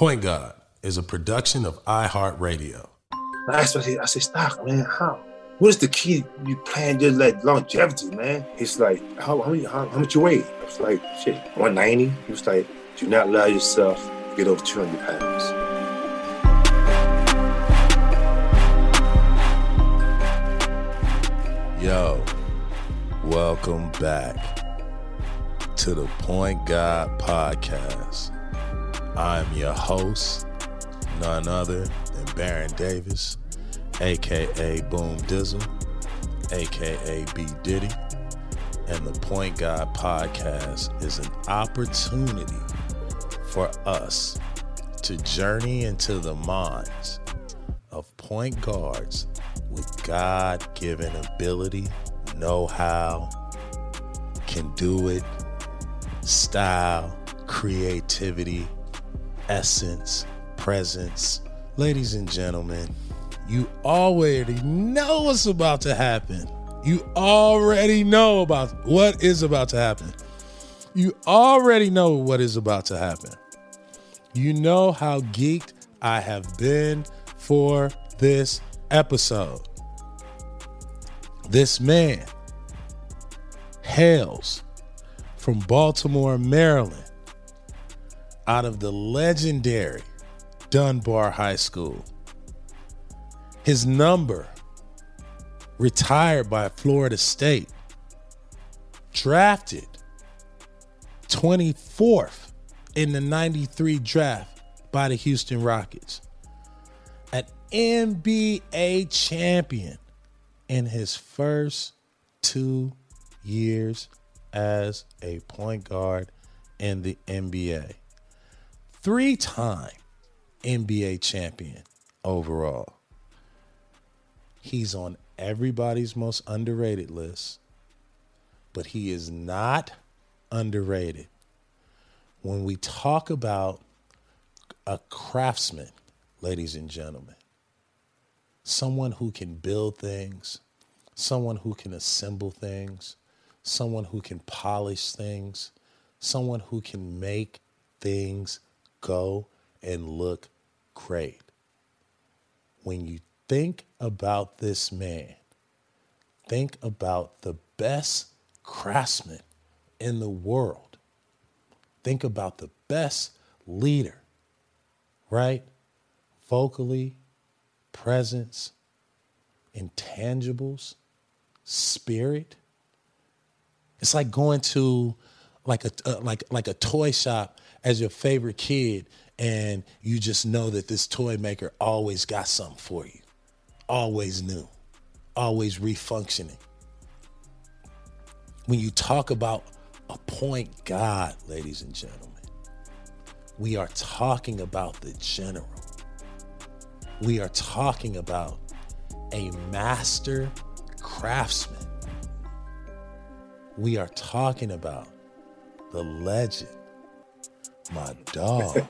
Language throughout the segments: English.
Point God is a production of iHeartRadio. I asked him, I said, Stock, man, how? What is the key you plan just like longevity, man? He's like, how, how, how, how much you weigh? I was like, shit, 190. He was like, do not allow yourself to get over 200 pounds. Yo, welcome back to the Point God Podcast. I'm your host, none other than Baron Davis, aka Boom Dizzle, aka B Diddy. And the Point God Podcast is an opportunity for us to journey into the minds of point guards with God given ability, know how, can do it, style, creativity, essence, presence. Ladies and gentlemen, you already know what's about to happen. You already know about what is about to happen. You already know what is about to happen. You know how geeked I have been for this episode. This man hails from Baltimore, Maryland, out of the legendary Dunbar High School. His number, retired by Florida State, drafted 24th in the 93 draft by the Houston Rockets. An NBA champion in his first two years as a point guard in the NBA. Three time NBA champion overall. He's on everybody's most underrated list, but he is not underrated. When we talk about a craftsman, ladies and gentlemen, someone who can build things, someone who can assemble things, someone who can polish things, someone who can make things go and look great. When you think about this man, think about the best craftsman in the world. Think about the best leader, right? Vocally, presence, intangibles, spirit. It's like going to like a uh, like like a toy shop as your favorite kid and you just know that this toy maker always got something for you. Always new. Always refunctioning. When you talk about a point God, ladies and gentlemen, we are talking about the general. We are talking about a master craftsman. We are talking about the legend, my dog,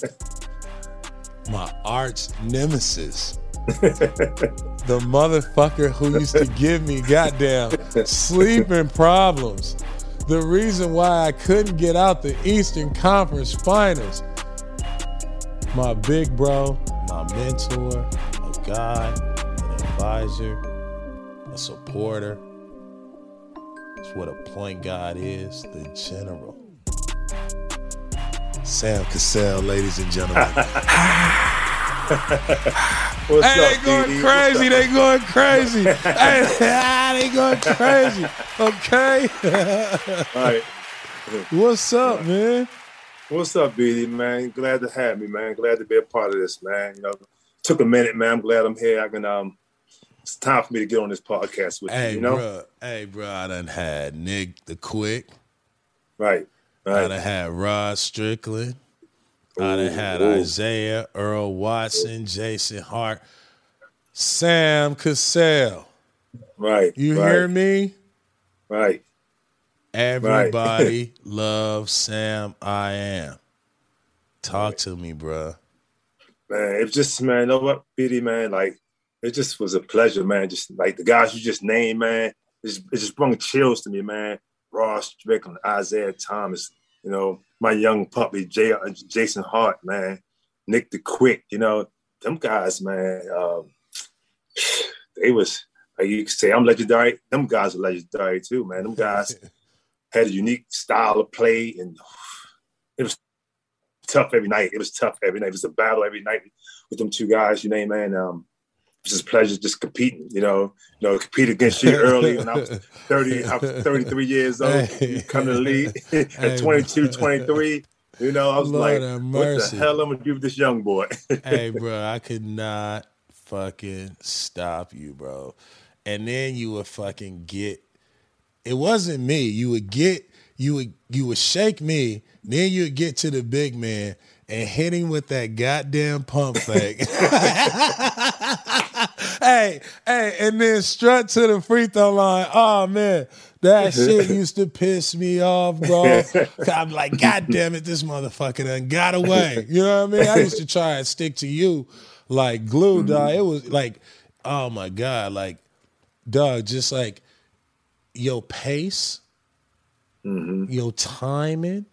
my arch nemesis, the motherfucker who used to give me goddamn sleeping problems. The reason why I couldn't get out the Eastern Conference Finals. My big bro, my mentor, a guy, an advisor, a supporter. It's what a point guard is, the general. Sam Cassell, ladies and gentlemen. What's hey, up, they going DD? crazy. They going crazy. hey, they going crazy. Okay. All right. What's up, man? What's up, BD, man? Glad to have me, man. Glad to be a part of this, man. You know, took a minute, man. I'm glad I'm here. I can um it's time for me to get on this podcast with Hey, you, you know? bro. Hey, bro. I done had Nick the Quick. Right. I Right. done had Rod Strickland. I'd have had Ooh. Isaiah, Earl Watson, Jason Hart, Sam Cassell. Right. You right, hear me? Right. Everybody loves Sam I am. Talk to me, bruh. Man, it's just man, you know what, BD, man, like it just was a pleasure, man. Just like the guys you just named, man. It just, it just brought chills to me, man. Rod Strickland, Isaiah Thomas, you know, my young puppy, Jay, Jason Hart, man. Nick the Quick, you know, them guys, man, um, they was like you could say I'm legendary. Them guys are legendary too, man. Them guys had a unique style of play, and it was tough every night. It was tough every night. It was a battle every night with them two guys. You know, man. Um, just a pleasure just competing. You know, you know, compete against you early when I was 30. I was 33 years old. Hey. Come to the league at hey, 22, 23. You know, I was Lord like, what the hell am I gonna do with this young boy? hey, bro, I could not fucking stop you, bro. And then you would fucking get. It wasn't me. You would get. You would you would shake me. Then you would get to the big man and hit him with that goddamn pump fake. hey, hey, and then strut to the free throw line. Oh man, that shit used to piss me off, bro. I'm like, God damn it, this motherfucker done got away. You know what I mean? I used to try and stick to you like glue, mm-hmm. dog. It was like, oh my God, like, dog, just like your pace, mm-hmm. your timing.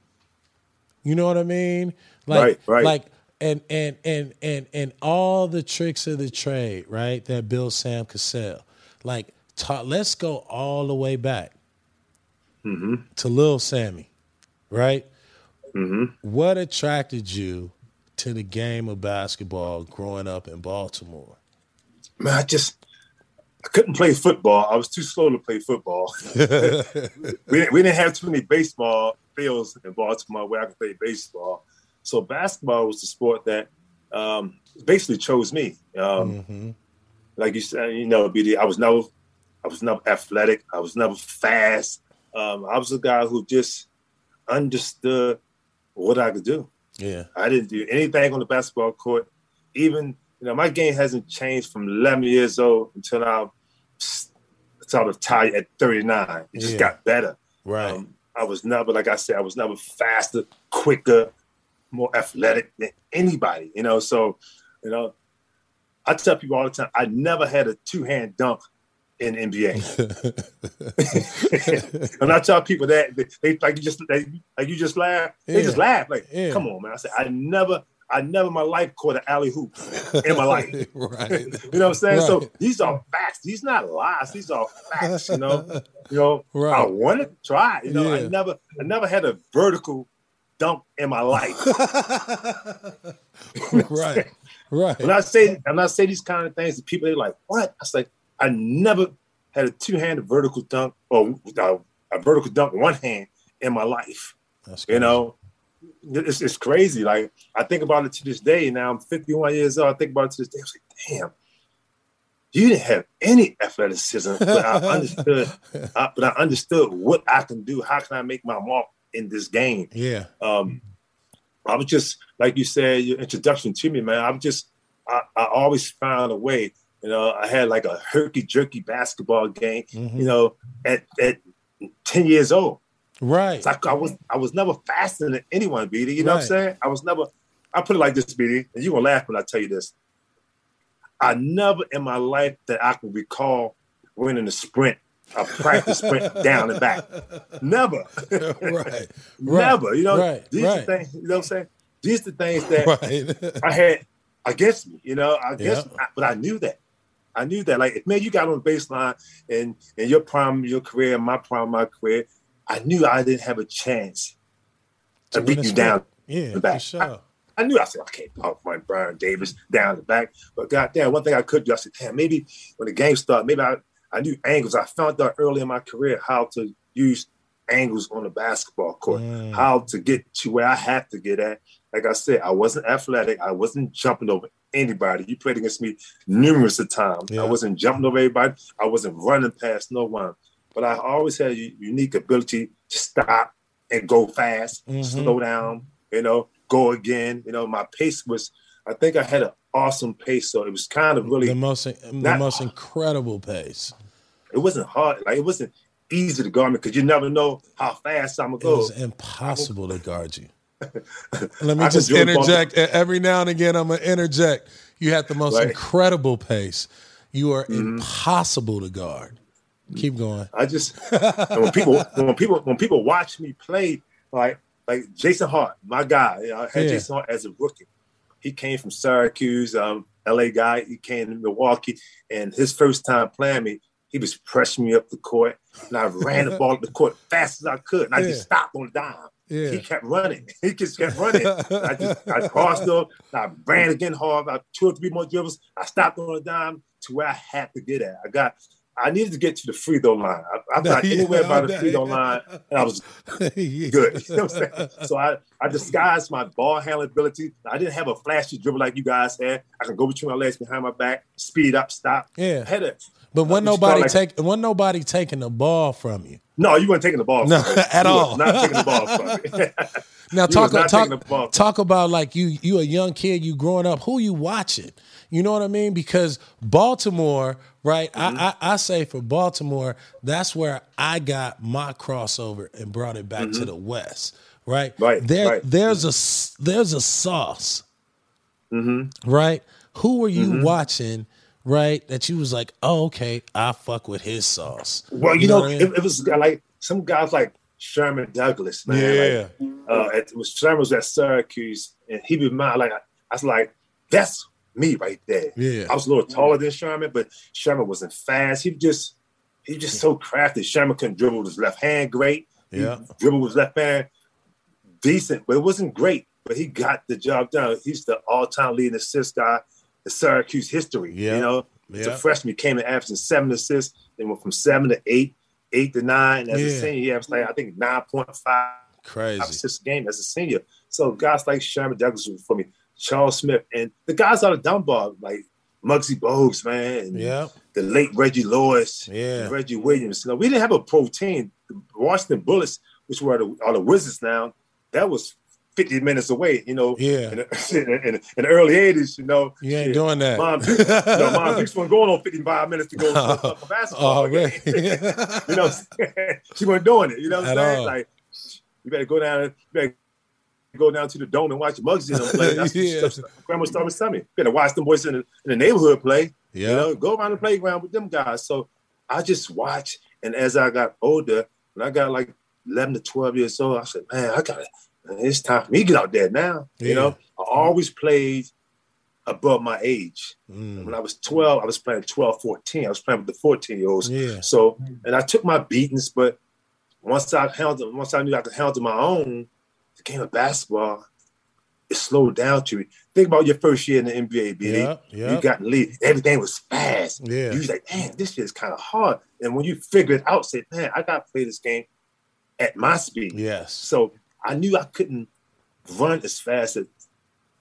You know what I mean? Like, right, right. Like, and and and and and all the tricks of the trade, right? That Bill Sam Cassell. Like, ta- let's go all the way back mm-hmm. to Lil Sammy, right? Mm-hmm. What attracted you to the game of basketball growing up in Baltimore? Man, I just I couldn't play football. I was too slow to play football. we, we didn't have too many baseball fields in Baltimore where I could play baseball. So basketball was the sport that um, basically chose me. Um, mm-hmm. Like you said, you know, BD, I was never, I was never athletic. I was never fast. Um, I was a guy who just understood what I could do. Yeah, I didn't do anything on the basketball court. Even you know, my game hasn't changed from 11 years old until I Sort of at 39. It just yeah. got better. Right. Um, I was never, like I said, I was never faster, quicker, more athletic than anybody, you know. So, you know, I tell people all the time, I never had a two hand dunk in NBA. and I tell people that they, they like you just they, like you just laugh. They just laugh like, yeah. come on, man. I said I never. I never in my life caught an alley hoop in my life. right. you know what I'm saying? Right. So these are facts. These not lies. These are facts. You know. You know. Right. I wanted to try. You know. Yeah. I never. I never had a vertical dunk in my life. right. Right. When I say when I say these kind of things, to people they're like, "What?" I say, "I never had a two-handed vertical dunk or uh, a vertical dunk one hand in my life." That's you know, it's, it's crazy. Like I think about it to this day. Now I'm 51 years old. I think about it to this day. I was like, "Damn." You didn't have any athleticism, but I understood. I, but I understood what I can do. How can I make my mark in this game. Yeah. Um, I was just like you said, your introduction to me, man. I'm just I, I always found a way. You know, I had like a herky jerky basketball game. Mm-hmm. You know, at at ten years old. Right. Like I was I was never faster than anyone, BD. You know right. what I'm saying? I was never. I put it like this, BD, and you're gonna laugh when I tell you this. I never in my life that I can recall winning a sprint a practice sprint down and back. Never. right. Never. You know, right. these right. things, you know what I'm saying? These are the things that right. I had against me, you know, I guess, yeah. but I knew that. I knew that. Like, man, you got on the baseline and in your prime your career, my prime my career, I knew I didn't have a chance to, to beat you down yeah, the back. Sure. I, I, knew I said, I can't pump my Baron Davis down the back. But goddamn, one thing I could do, I said, damn, maybe when the game started, maybe I I knew angles. I found out early in my career how to use angles on the basketball court, mm. how to get to where I had to get at. Like I said, I wasn't athletic. I wasn't jumping over anybody. You played against me numerous of times. Yeah. I wasn't jumping over anybody. I wasn't running past no one. But I always had a unique ability to stop and go fast, mm-hmm. slow down, you know, go again. You know, my pace was, I think I had an awesome pace. So it was kind of really the most the most incredible pace. It wasn't hard. Like it wasn't easy to guard me because you never know how fast I'm gonna go. It was impossible to guard you. Let me just interject. Every now and again, I'm gonna interject. You had the most right. incredible pace. You are mm-hmm. impossible to guard. Keep going. I just when people when people when people watch me play, like like Jason Hart, my guy. I had yeah. Jason Hart as a rookie he came from Syracuse, um, LA guy. He came to Milwaukee, and his first time playing me, he was pressing me up the court, and I ran the ball up the court fast as I could, and I Yeah. just stopped on the dime. Yeah. He kept running. He just kept running. I just I crossed up. I ran again hard. About two or three more dribbles. I stopped on a dime to where I had to get at. I got. I needed to get to the free throw line. I, I got anywhere by the free throw line, and I was good. You know what I'm saying? So I, I disguised my ball handling ability. I didn't have a flashy dribble like you guys had. I can go between my legs behind my back, speed up, stop. Yeah. I had it. But when you start nobody like- take when nobody taking the ball from you. No, you weren't taking the ball. No, me. at You all. Not taking the ball from me. Now talk talk taking the ball. talk about like you you a young kid, you growing up, who you watching? You know what I mean? Because Baltimore, right? Mm-hmm. I, I I say for Baltimore, that's where I got my crossover and brought it back to the West, right? Mm-hmm. Right, There right. there's a there's a sauce, Mm-hmm. right? Who were you watching? Right, that you was like, oh, okay, I fuck with his sauce. well, you, know, what I mean? it, it was like some guys like Sherman Douglas, man. Like, uh, it was Sherman was at Syracuse, and he be mine. Like I was like, that's me right there. Yeah. I was a little taller than Sherman, but Sherman wasn't fast. He just he was just so crafty. Sherman couldn't dribble with his left hand great. He Yeah. dribble with his left hand decent, but it wasn't great. But he got the job done. He's the all-time leading assist guy in Syracuse history. Yeah. You know, as Yeah. a freshman, he came in averaging seven assists. Then went from seven to eight, eight to nine. As Yeah. a senior, he averaged like I think nine point five Crazy. assists a game as a senior. So guys like Sherman Douglas for me, Charles Smith, and the guys out of Dunbar like Muggsy Bogues, man, and Yeah. the late Reggie Lewis, Yeah. Reggie Williams. You know, we didn't have a pro team. The Washington Bullets, which were the, are the Wizards now, that was 50 minutes away, you know. Yeah. In the, in, in the early 80s, you know. You ain't shit, doing that. Mom you know, Mom Dukes wasn't going on 55 minutes to go oh, to a basketball Oh, man. you know, what I'm saying? she wasn't doing it. You know what I'm saying? all. Like, you better go down, you better go down to the dome and watch the Muggsy and them play. That's Yeah. stuff Grandma started telling me. Better watch them boys in the, in the neighborhood play. Yeah. You know, go around the playground with them guys. So I just watched, and as I got older, when I got like 11 to 12 years old, I said, man, I got it. It's time for me to get out there now. Yeah. You know, I always played above my age. Mm. When I was 12, I was playing 12, 14. I was playing with the 14 year olds. Yeah. So, and I took my beatings, but once I handled, once I knew I could handle my own, the game of basketball, it slowed down to me. Think about your first year in the NBA, BD. Yeah. Yeah. You got in the league. Everything was fast. Yeah. You was like, man, this shit is kind of hard. And when you figure it out, say, man, I got to play this game at my speed. Yes. So I knew I couldn't run as fast as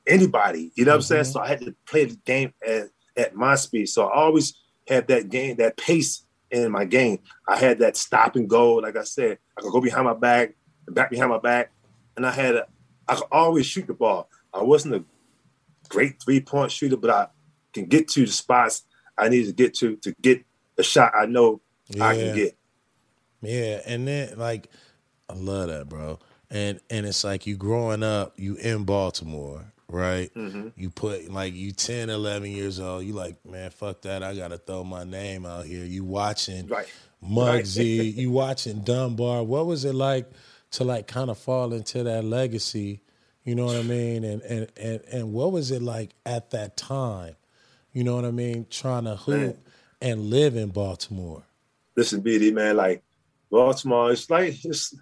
anybody. You know what I'm saying? Mhm. So I had to play the game at, at my speed. So I always had that game, that pace in my game. I had that stop and go. Like I said, I could go behind my back, back behind my back, and I had a, I could always shoot the ball. I wasn't a great three point shooter, but I can get to the spots I need to get to to get a shot I know I can get. Yeah, and then like I love that, bro. And and it's like you growing up, you in Baltimore, right? Mhm. You put like you 10, 11 years old, you like, man, fuck that. I got to throw my name out here. You watching Right. Muggsy, you watching Dunbar. What was it like to like kind of fall into that legacy? You know what I mean? And and and and what was it like at that time? You know what I mean? Trying to hoop and live in Baltimore. listen, BD man, like Baltimore, it's like it's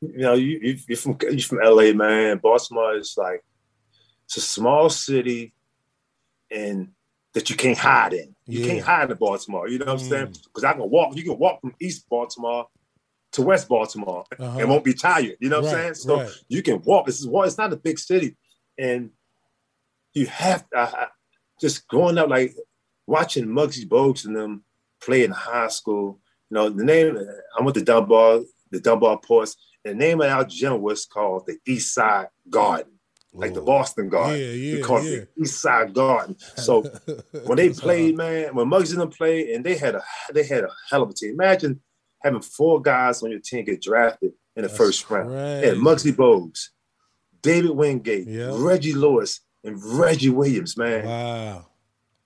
you know, you you you're from you from LA, man. Baltimore is like it's a small city and that you can't hide in. You Yeah. can't hide in Baltimore. You know what I'm saying? Mm. Because I can walk, you can walk from East Baltimore to West Baltimore Uh-huh. and won't be tired. You know what Right, I'm saying? So right. you can walk. This is what it's not a big city, and you have I, just growing up like watching Muggsy Bogues and them play in high school. You know the name. I went to Dunbar, the Dunbar Poets. And the name of our gym was called the East Side Garden, like the Boston Garden. Yeah, yeah, we called yeah. the East Side Garden. So when they That's played, man, when Muggsy and them played, and they had a they had a hell of a team. Imagine having four guys on your team get drafted in the That's first round. Had. Muggsy Bogues, David Wingate, Yeah. Reggie Lewis, and Reggie Williams, man. Wow.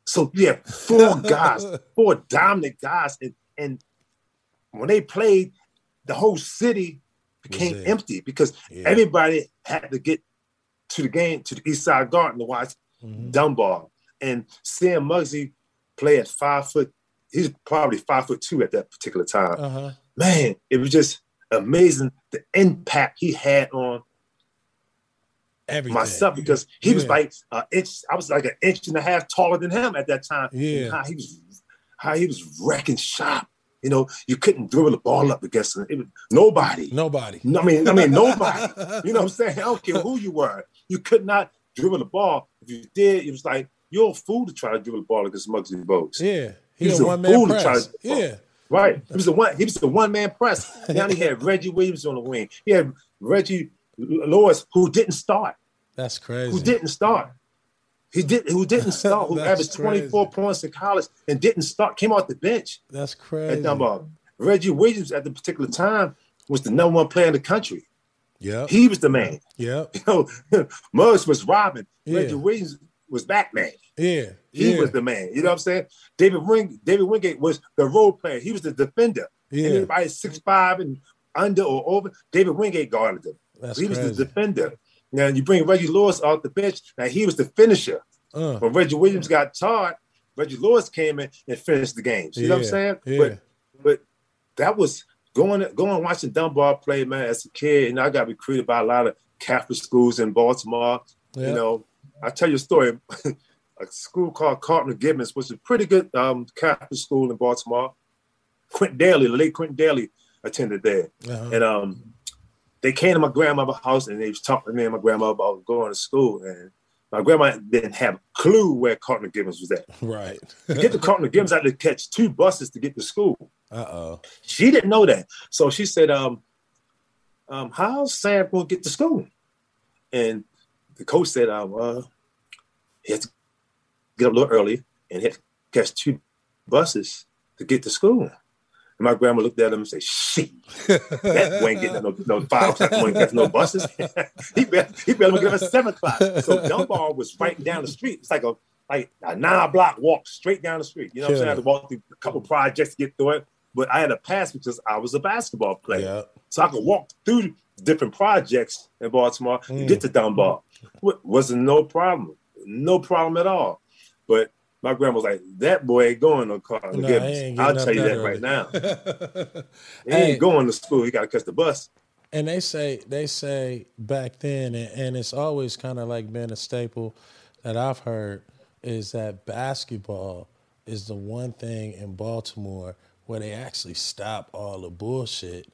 So yeah, four guys, four dominant guys, and and when they played, the whole city became empty because Yeah. everybody had to get to the game to the East Side Garden to watch mm-hmm. Dunbar, and seeing Muggsy play at five foot, he's probably five foot two at that particular time. Uh-huh. Man, it was just amazing the impact he had on Everything. myself because he yeah. was like an inch. I was like an inch and a half taller than him at that time. Yeah, how he was, how he was wrecking shop. You know, you couldn't dribble the ball up against him. Was, nobody. Nobody. I mean, I mean, nobody. you know what I'm saying? I don't care who you were. You could not dribble the ball. If you did, it was like you're a fool to try to dribble the ball against Muggsy Bogues. Yeah, he, he was a one man press. yeah. Right. He was the one. He was the one man press. Now he had Reggie Williams on the wing. He had Reggie Lewis, who didn't start. That's crazy. Who didn't start? He did. Who didn't start? Who averaged twenty four points in college and didn't start? Came off the bench. That's crazy. Number Reggie Williams at the particular time was the number one player in the country. Yeah, he was the man. Yeah, you know, Muggs was Robin. Yeah. Reggie Williams was Batman. Yeah, he yeah. was the man. You know what I'm saying? David Wing, David Wingate was the role player. He was the defender. Yeah, anybody six five and under or over, David Wingate guarded him. That's he crazy. was the defender. Now you bring Reggie Lewis off the bench. Now he was the finisher. Uh. When Reggie Williams got tired, Reggie Lewis came in and finished the games. You yeah. know what I'm saying? Yeah. But but that was going going watching Dunbar play, man, as a kid. And I got recruited by a lot of Catholic schools in Baltimore. Yeah. You know, I tell you a story. a school called Cardinal Gibbons, which is a pretty good um, Catholic school in Baltimore. Quintin Dailey, the late Quintin Dailey, attended there. Uh-huh. And um, they came to my grandmother's house and they was talking to me and my grandma about going to school. And my grandma didn't have a clue where Cardinal Gibbons was at. Right. to get to Cardinal Gibbons, I had to catch two buses to get to school. Uh-oh. She didn't know that. So she said, um, um, how's Sam going to get to school? And the coach said, I uh, he has to get up a little early and had to catch two buses to get to school. And my grandma looked at him and said, "Shit, that boy ain't getting no, no five o'clock morning, gets no buses. he better, he better get us seven o'clock." So Dunbar was right down the street. It's like a like a nine block walk straight down the street. You know what I'm saying? I had to walk through a couple projects to get through it, but I had a pass because I was a basketball player, yeah. so I could walk through different projects in Baltimore mm. and get to Dunbar. Wasn't no problem, no problem at all. But my grandma was like, "That boy ain't going no car." No, I'll tell you that early. right now. he hey, ain't going to school. He got to catch the bus. And they say they say back then, and, and it's always kind of like been a staple that I've heard is that basketball is the one thing in Baltimore where they actually stop all the bullshit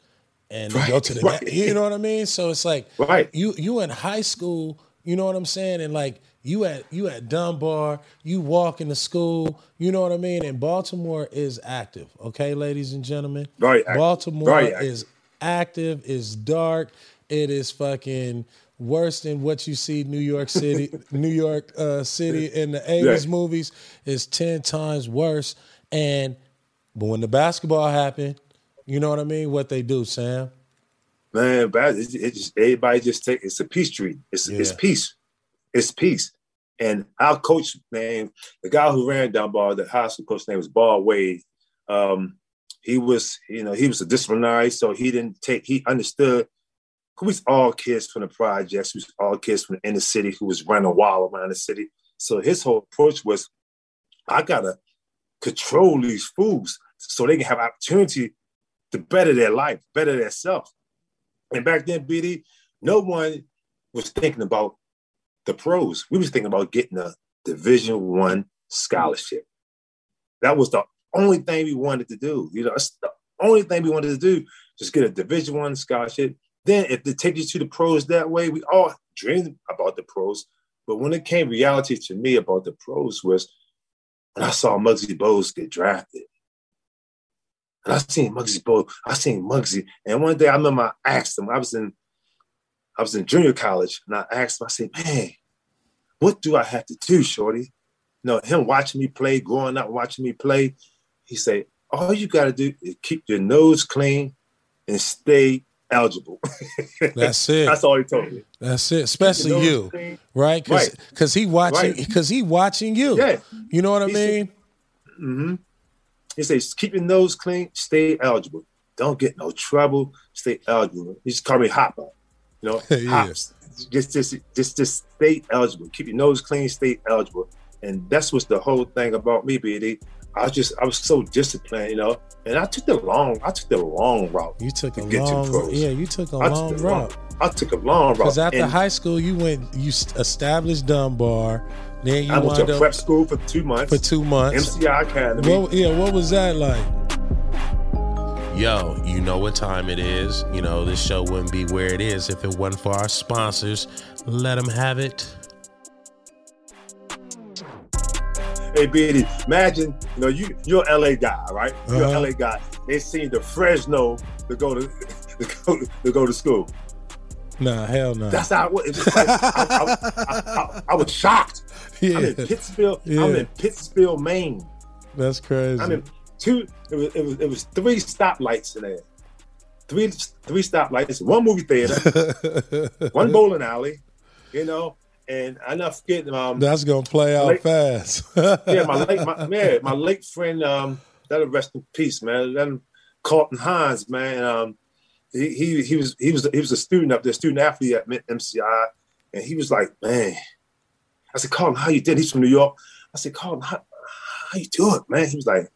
and right, go to the right. you know what I mean? So it's like right. you you in high school, you know what I'm saying? And like you at you at Dunbar, you walk into school, you know what I mean? And Baltimore is active, okay, ladies and gentlemen. Right. Baltimore Very is active, is dark, it is fucking worse than what you see New York City, New York uh, City in the 80s yeah. movies is 10 times worse. And but when the basketball happened, you know what I mean? What they do, Sam? Man, it, it just everybody just take it's a peace treaty. It's yeah. it's peace. It's peace. And our coach, man, the guy who ran Dunbar, the high school coach name was Bob Wade. Um, he was, you know, he was a disciplinary, so he didn't take, he understood who was all kids from the projects, who was all kids from the inner city who was running wild around the city. So his whole approach was, I gotta control these fools so they can have opportunity to better their life, better their self. And back then, BD, no one was thinking about the pros. We was thinking about getting a Division One scholarship. That was the only thing we wanted to do. You know, that's the only thing we wanted to do. Just get a Division One scholarship. Then, if they take you to the pros that way, we all dreamed about the pros. But when it came reality to me about the pros was when I saw Muggsy Bogues get drafted. And I seen Muggsy Bogues, I seen Muggsy. And one day I remember I asked him, I was in I was in junior college and I asked him, I said, man, what do I have to do, Shorty? You know, him watching me play, growing up watching me play, he said, all you got to do is keep your nose clean and stay eligible. That's it. That's all he told me. That's it. Especially you, right? Because right. Cause he watching because he watching you. Yeah. You know what I mean? Said, mm-hmm. He says, keep your nose clean, stay eligible. Don't get no trouble, stay eligible. He just called me Hopper. You know, Yeah. hops. Just, just, just, just stay eligible. Keep your nose clean. Stay eligible. And that's what's the whole thing about me, BD. I was just, I was so disciplined, you know. And I took the long, I took the long route. You took a long, yeah, you took a I long took the long, route. I took a long route. Because after And high school, you went, you established Dunbar. Then you I went to up prep school for two months. for two months. MCI Academy. What, yeah, what was that like? Yo, you know what time it is. You know, this show wouldn't be where it is if it wasn't for our sponsors. Let them have it. Hey, Biddy, imagine, you know, you you're an LA guy, right? You're Uh-huh. an LA guy. They seen the Fresno to go to to go, to go to school. Nah, hell no. That's how it was. It like, I, I, I, I, was shocked. I'm in Pittsfield. I'm in Pittsfield, Maine. that's crazy. I'm in two. It was it was, it was three stoplights in there. Three three stoplights. One movie theater. one bowling alley. You know, and I not forgetting um that's gonna play out Like- fast. yeah, my late my man, my late friend, um, that'll rest in peace, man. That Carlton Hines, man. Um, he, he he was he was he was a student up there, student athlete at MCI, and he was like, man. I said, Carlton, how you did? He's from New York. I said, Carlton, how, how you do it, man? He was like,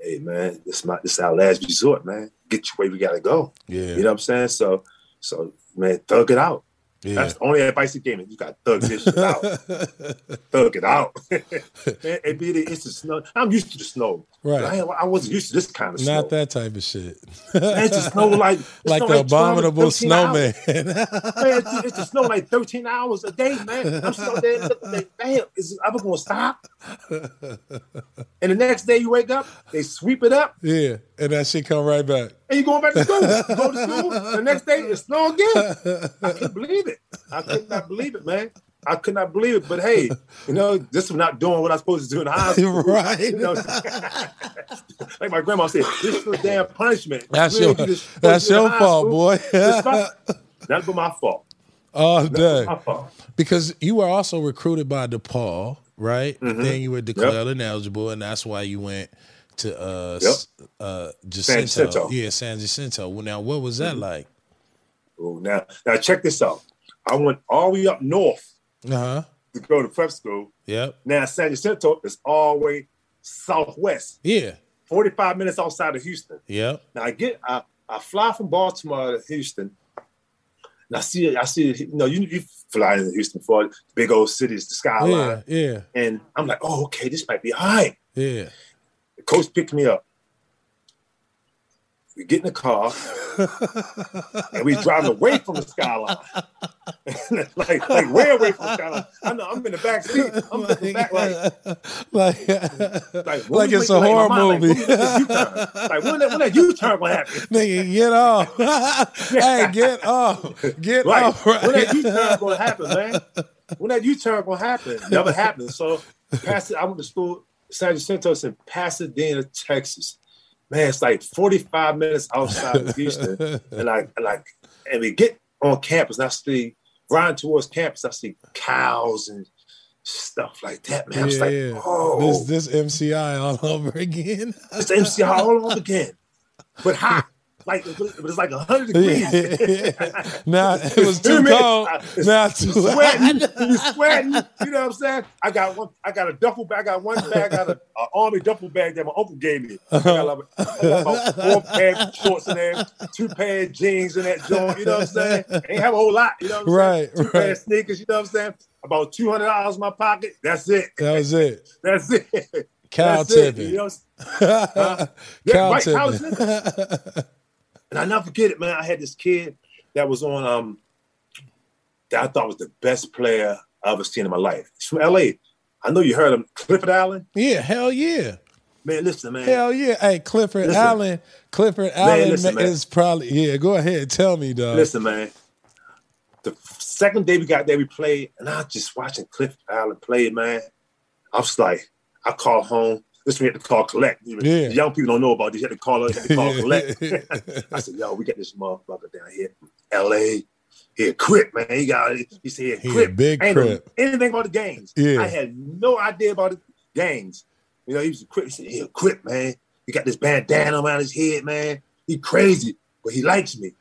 hey, man, this my this our last resort, man. Get you where we gotta go. yeah, You know what I'm saying? So, so man, thug it out. Yeah. That's the only advice he gave me. You got to thug this shit out thug it out. and, and be the, it's the snow. I'm used to the snow. right. I, I wasn't used to this kind of snow. Not that type of shit. Man, it's the snow like like the 12, abominable snowman. Man, it's, it's the snow like 13 hours a day, man. I'm so there looking like, damn, is it ever gonna stop? and the next day you wake up, they sweep it up, yeah, and that shit come right back. and you going back to school. You go to school, the next day it's snow again. I couldn't believe it. I could not believe it, man. I could not believe it. But hey, you know, this is not doing what I'm supposed to do in high school. right. You know, like my grandma said, this is a damn punishment. That's You your that's your fault, boy. not but my fault. All Not day. my fault. Because you were also recruited by DePaul, right? Mm-hmm. Then you were declared ineligible, and that's why you went to uh, Yep. uh, Jacinto. Jacinto. Yeah, San Jacinto. Well, now, what was that Mm-hmm. like? Oh, now, now check this out. I went all the way up north Uh huh. to go to prep school. Yep. Now San Jacinto is all the way southwest, Yeah. 45 minutes outside of Houston. Yep. Now I get I, I fly from Baltimore to Houston. And I see I see you know you you fly into Houston for big old cities, the skyline. Yeah. Yeah. And I'm like, oh, okay, this might be all right. Yeah. The coach picked me up. We get in the car and we driving away from the skyline. like, like way away from the skyline. I know I'm in the back seat. I'm looking back like, like, like, like it's a horror mind, movie. Like, when that U-turn? Like, when that, when that U-turn gonna happen? Nigga, get off. hey, get off. Get Right. off. When that Right. U-turn gonna happen, man? When that U-turn gonna happen? Never happened. So past it, I went to school, San Jacinto in Pasadena, Texas. Man, it's like 45 minutes outside of Houston. and I like and we get on campus and I see riding towards campus, I see cows and stuff like that, man. I was Yeah, like, oh, This this MCI all over again. it's MCI all over again. But hot. Like it was, it was like 100 degrees. now it was too cold. I- Now too sweating, you sweating. You know what I'm saying? I got one. I got a duffel bag. I got one bag. I got an army duffel bag that my uncle gave me. I got, like, I got about four pair of shorts in there, two pair of jeans in that joint. You know what I'm saying? Ain't have a whole lot. You know what I'm Right, saying? Two right. of sneakers. You know what I'm saying? About two hundred dollars in my pocket. That's it. That was it. That's it. Cow That's it. tipping. You know what Yeah, Cow right, tipping. And I never forget it, man. I had this kid that was on um that I thought was the best player I ever seen in my life. He's from LA. I know you heard him, Clifford Allen. yeah, hell yeah. Man, listen, man. Hell yeah. Hey, Clifford Listen. Allen. Clifford Allen listen, man. is probably yeah, go ahead. Tell me, dog. Listen, man. The second day we got there, we played, and I was just watching Clifford Allen play, man. I was like, I called home. This we had to call collect. Yeah. Young people don't know about this. You had to call, you had to call collect. I said, yo, we got this motherfucker down here, LA. He a crip, man. He got he said he a He a crip. big Ain't crip. anything about the games. Yeah. I had no idea about the games. You know, he was a crip. He said, he a crip, man. He got this bandana around his head, man. He crazy, but he likes me.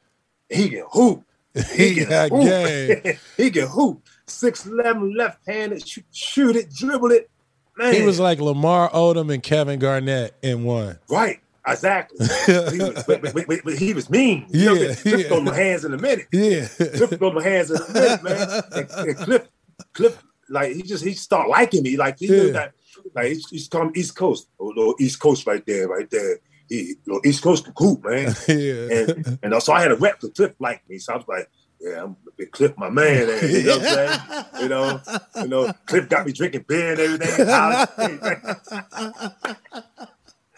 He can hoop. He got game. he can hoop. 6'11 left handed, shoot, shoot it, dribble it. Man. He was like Lamar Odom and Kevin Garnett in one. Right. Exactly. he was, but, but, but, but, he was mean. You Yeah, know, Cliff yeah. throw my hands in a minute. Yeah. Cliff throw my hands in a minute, man. And, and Cliff, Cliff, like he just he start liking me. Like he Yeah. knew that. Like he's, he's come East Coast. Oh, little East Coast right there, right there. He little East Coast hoop, man. yeah. and and uh, also I had a rep for Cliff like me, so I was like, yeah, I'm big Cliff, my man. and, you know what I'm saying? You know, you know, Cliff got me drinking beer and everything.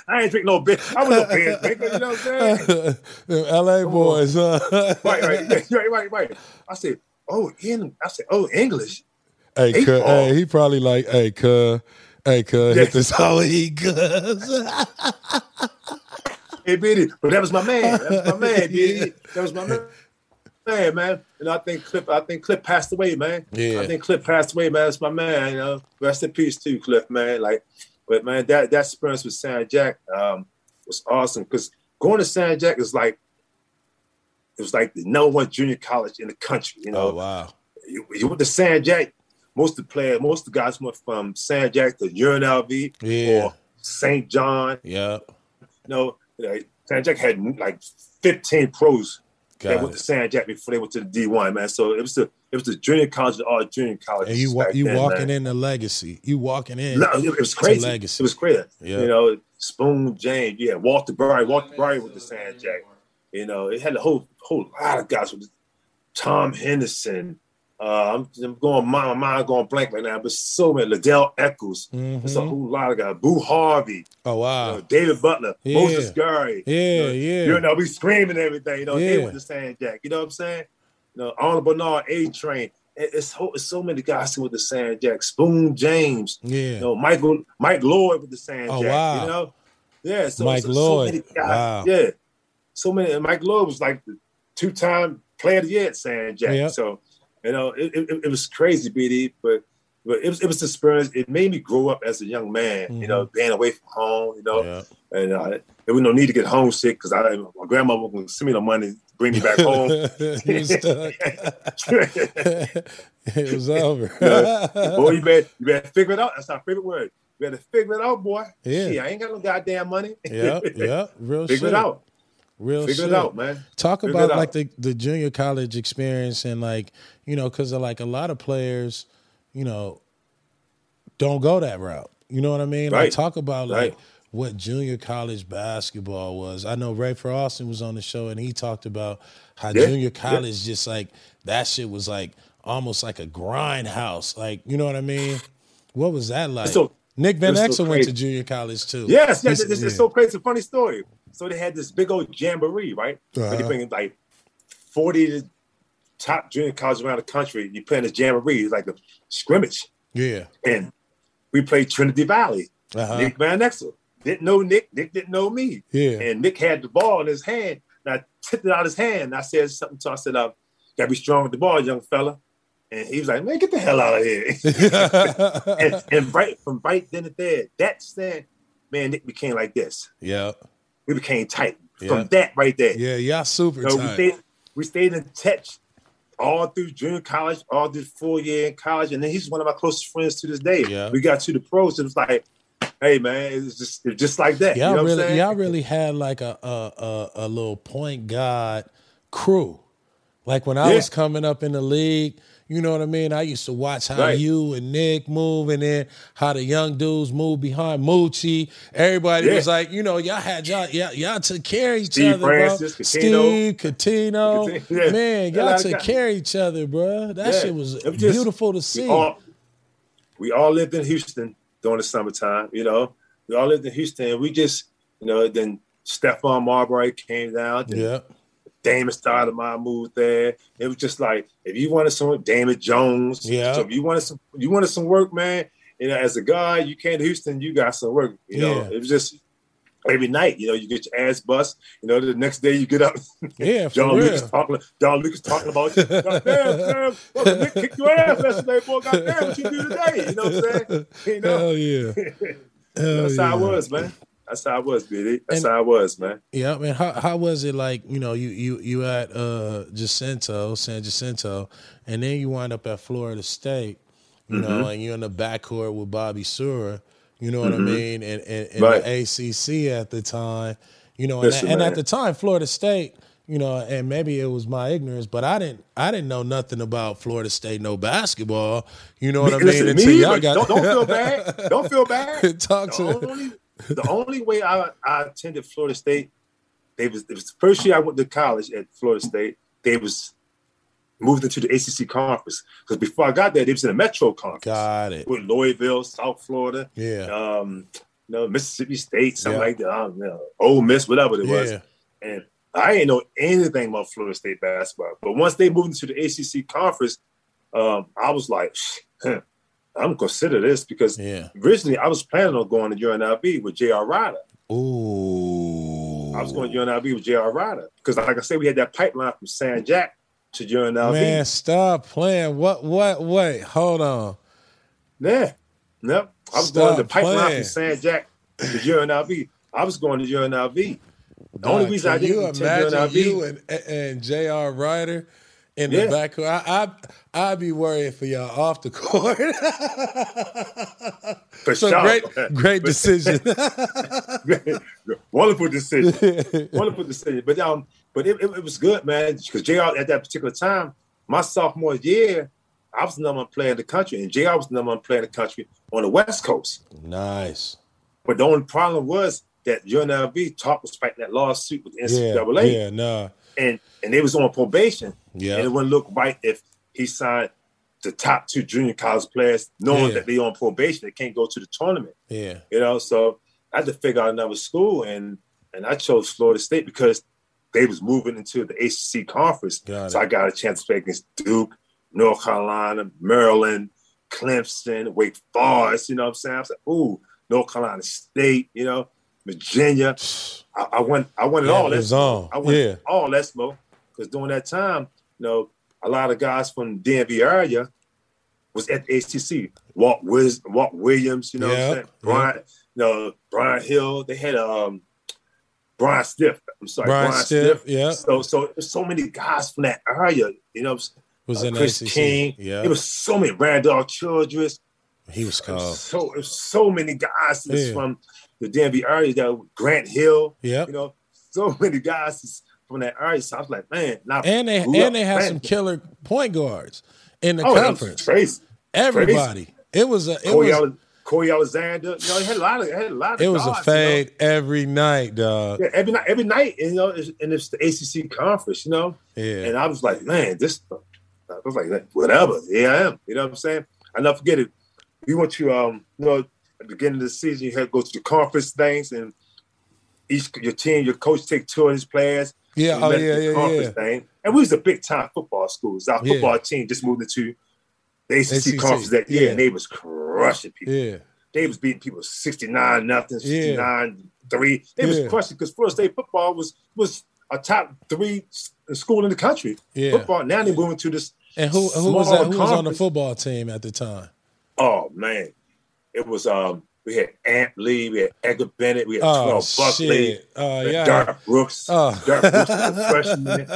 I ain't drink no beer. I was no beer drinker. You know what I'm saying? Them LA boys, huh? Right, right, right, right, right. I said, oh, in. I said, oh, English. Hey, Eight hey, he probably like, hey, cuz, hey, cuz, Yeah. hit this all he cuz. Hey, Biddy, but that was my man. That was my man, Biddy. That was my man. Man, man, and I think Cliff. I think Cliff passed away, man. Yeah. I think Cliff passed away, man. That's my man. You know, rest in peace too, Cliff, man. Like, but man, that that experience with San Jack um, was awesome because going to San Jack is like it was like the number one junior college in the country. You know, Oh wow. you, you went to San Jack. Most of the players, most of the guys went from San Jack to UNLV Yeah. or St. John. Yeah. You know, like, San Jack had like 15 pros that Got went to. San Jack before they went to the D1, man. So it was the it was the junior college, all junior college. And you wa- you walking in the legacy. You walking in. No, it, was crazy. legacy. It was crazy. Yeah. You know, Spoon James, yeah, Walter Berry, Walter Berry with the San Jack. You know, it had a whole whole lot of guys with Tom Henderson. Uh, I'm, I'm going my mind going blank right now, but so many Liddell Eccles. There's a Mhm. whole lot of guys. Boo Harvey, Oh you wow. know, David Butler, Yeah. Moses Gary. Yeah, you know, yeah. You know, we screaming everything. You know, they Yeah. went to San Jack. You know what I'm saying? You know, Arnold Bernard, A Train. It- It's, so- it's so many guys who went to San Jack. Spoon James. Yeah. You know, Michael Mike Lloyd with the San Oh, Jack. wow. You know, yeah. So, Mike so, Lloyd. So many guys. Wow. Yeah. So many. and Mike Lloyd was like the two-time player of the year at San Jack. Yeah. So, you know, it, it, it was crazy, BD, but but it was it was the experience. It made me grow up as a young man. You know, being away from home. You know, Yeah. and uh, there was no need to get homesick because I my grandmother was going to send me the money to bring me back home. you stuck. it was over. boy, you better you better figure it out. That's our favorite word. You better figure it out, boy. Yeah. Shit, I ain't got no goddamn money. yeah, yep. Real Figure shit. it out. Real Figure shit. it out, man. Talk Figure about like the, the junior college experience and like, you know, because uh, like a lot of players, you know, don't go that route. You know what I mean? Like Right. talk about like Right. what junior college basketball was. I know Rafer Alston was on the show and he talked about how Yeah, junior yeah. college just like that shit was like almost like a grindhouse. Like, you know what I mean? What was that like? so- Nick Van it's so Exel went to junior college too. Yes, yes, This- this, is yeah. so crazy. It's a funny story. So they had this big old jamboree, right? Uh-huh. they bring like 40 top junior colleges around the country. You play in this jamboree, it's like a scrimmage. Yeah. And we played Trinity Valley. Uh-huh. Nick Van Exel. Didn't know Nick. Nick didn't know me. Yeah. And Nick had the ball in his hand. And I tipped it out of his hand. And I said something to him. I said, uh, gotta be strong with the ball, young fella. And he was like, man, get the hell out of here. and, and right from right then and there, that stand, man, Nick became like this. yeah. We became tight. Yeah. From that right there. Yeah, y'all super So we tight. stayed, we stayed in touch all through junior college, all through full year in college, and then he's one of my closest friends to this day. Yeah. We got to the pros. It was like, hey man, it's just it's just like that. Y'all you know what I'm really, saying? y'all really had like a a, a a little point guard crew. Like when I Yeah. was coming up in the league, you know what I mean. I used to watch how Right. you and Nick move, and then how the young dudes move behind Moochie. Everybody Yeah. was like, you know, y'all had y'all y'all, y'all took care of each Steve other, Francis, bro. Steve Cuttino, Cuttino, yeah. man, y'all took that. care of each other, bro. That Yeah. shit was, was just- beautiful to we see. all we all lived in Houston during the summertime. You know, we all lived in Houston. We just, you know, then Stephon Marbury came down. Yeah, Damon started my move there. It was just like if you wanted some Damon Jones, Yeah. So if you wanted some, you wanted some work, man. You know, as a guy, you came to Houston, you got some work. You know, it was just every night. You know, you get your ass bust. You know, the next day you get up. yeah, for John real. Lucas talking. John Lucas talking about you. Damn, damn. Well, Nick kicked your ass yesterday, boy. God damn, what you do today? You know what I'm saying? You know, Hell yeah. Hell that's how it was, man. That's how I was, BD. That's And- how I was, man. Yeah, I mean, how how was it like? You know, you you you at uh Jacinto, San Jacinto, and then you wind up at Florida State. You know, Mm-hmm. and you're in the backcourt with Bobby Sura. You know what I mean? And and, and Right. the ACC at the time. You know, Listen, and, and at the time, Florida State. You know, and maybe it was my ignorance, but I didn't I didn't know nothing about Florida State no basketball. You know what I mean? Listen, Until me, y'all got don't, don't feel bad. Don't feel bad. Talk to only, the only way I, I attended Florida State, they was it was the first year I went to college at Florida State. They was moved into the ACC conference because before I got there, they was in the Metro conference got it. with Louisville, South Florida, Yeah. um, you know, Mississippi State, something Yeah. like that. Um, you know, Ole Miss, whatever it was. Yeah. And I didn't know anything about Florida State basketball. But once they moved into the ACC conference, um, I was like, I'm consider this because Yeah. originally I was planning on going to UNLV with J.R. Rider. Ooh. I was going to UNLV with J.R. Rider because, like I said, we had that pipeline from San Jack to UNLV. Man, stop playing. What? What? Wait, hold on. Yeah, no, I was Stop going the pipeline playing. from San Jack to UNLV. I was going to UNLV. The only reason I you didn't attend imagine UNLV, you and and J.R. Rider in Yeah. the back? I I I'd be worried for y'all off the court. for so sure. great, great decision. Wonderful decision. Wonderful decision. But um, but it, it, it was good, man. Because JR at that particular time, my sophomore year, I was the number one player in the country, and JR was the number one player in the country on the West Coast. nice. But the only problem was that UNLV talk was fighting that lawsuit with the Yeah. NCAA, Yeah. Nah. And and they was on probation, Yeah. and it wouldn't look right if he signed the top two junior college players, knowing Yeah. that they on probation, they can't go to the tournament Yeah. you know. So I had to figure out another school, and and I chose Florida State because they was moving into the ACC conference. Got so it. I got a chance to play against Duke, North Carolina, Maryland, Clemson, Wake Forest. You know what I'm saying? I was like, ooh, North Carolina State. You know, Virginia. I, I went. I went Yeah, all. that on. I went Yeah. all that smoke because during that time, you know, a lot of guys from DMV area was at the ACC. Walt, Wiz, Walt Williams, you know, what I'm saying? Brian, you know, Brian Hill. They had um Brian Stith. I'm sorry, Brian Brian, Stith, Stith. yeah. So so there's so many guys from that area. You know, Was uh, in Chris ACC. King. Yeah. It was so many Randolph Childress. he was called. So so many guys Yeah. from the DMV area. That Grant Hill. Yeah. You know, so many guys from that area. So I was like, man, And they up and they had playing- some killer point guards in the Oh, conference. Everybody. It was a it Corey, was Ale- Corey Alexander. You know, he had a lot of, had a lot of it was a guards, you know. fade every night, dog. Yeah, every night, every night, you know, and it's the ACC conference, you know. Yeah. And I was like, man, this. I was like, whatever. Here I am. You know what I'm saying? I never forget it. We went to, um, you know, at the beginning of the season, you had to go to the conference things, and each your team, your coach take two of his players. Yeah, oh yeah, yeah, conference yeah. Thing. And we was a big time football school. Our Yeah. football team just moved into the ACC, ACC, conference that year, yeah. and they was crushing people. Yeah. They was beating people 69 nothing, 69 3. They was crushing because Florida State football was was a top three school in the country. Yeah. Football. Now they're moving to this. And who who was that? Who was on the football team at the time? Oh man. It was um we had Amp Lee, we had Edgar Bennett, we had Oh Terrell Buckley, shit! Oh yeah. Derrick Brooks. Oh. Derrick Brooks freshman.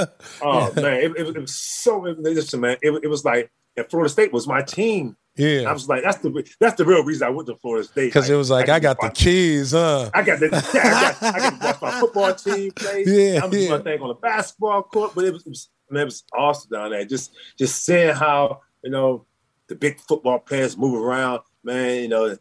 Oh man, it, it, was- it was so listen, man. It, it was like and Florida State was my team. Yeah. I was like, that's the that's the real reason I went to Florida State. Because it was like I got the keys, huh? I got the yeah, I got I got to watch my football team play. Yeah, I'm doing yeah. my thing on the basketball court, but it was, it was man, it was awesome down there. Just just seeing how you know the big football players move around, man. You know,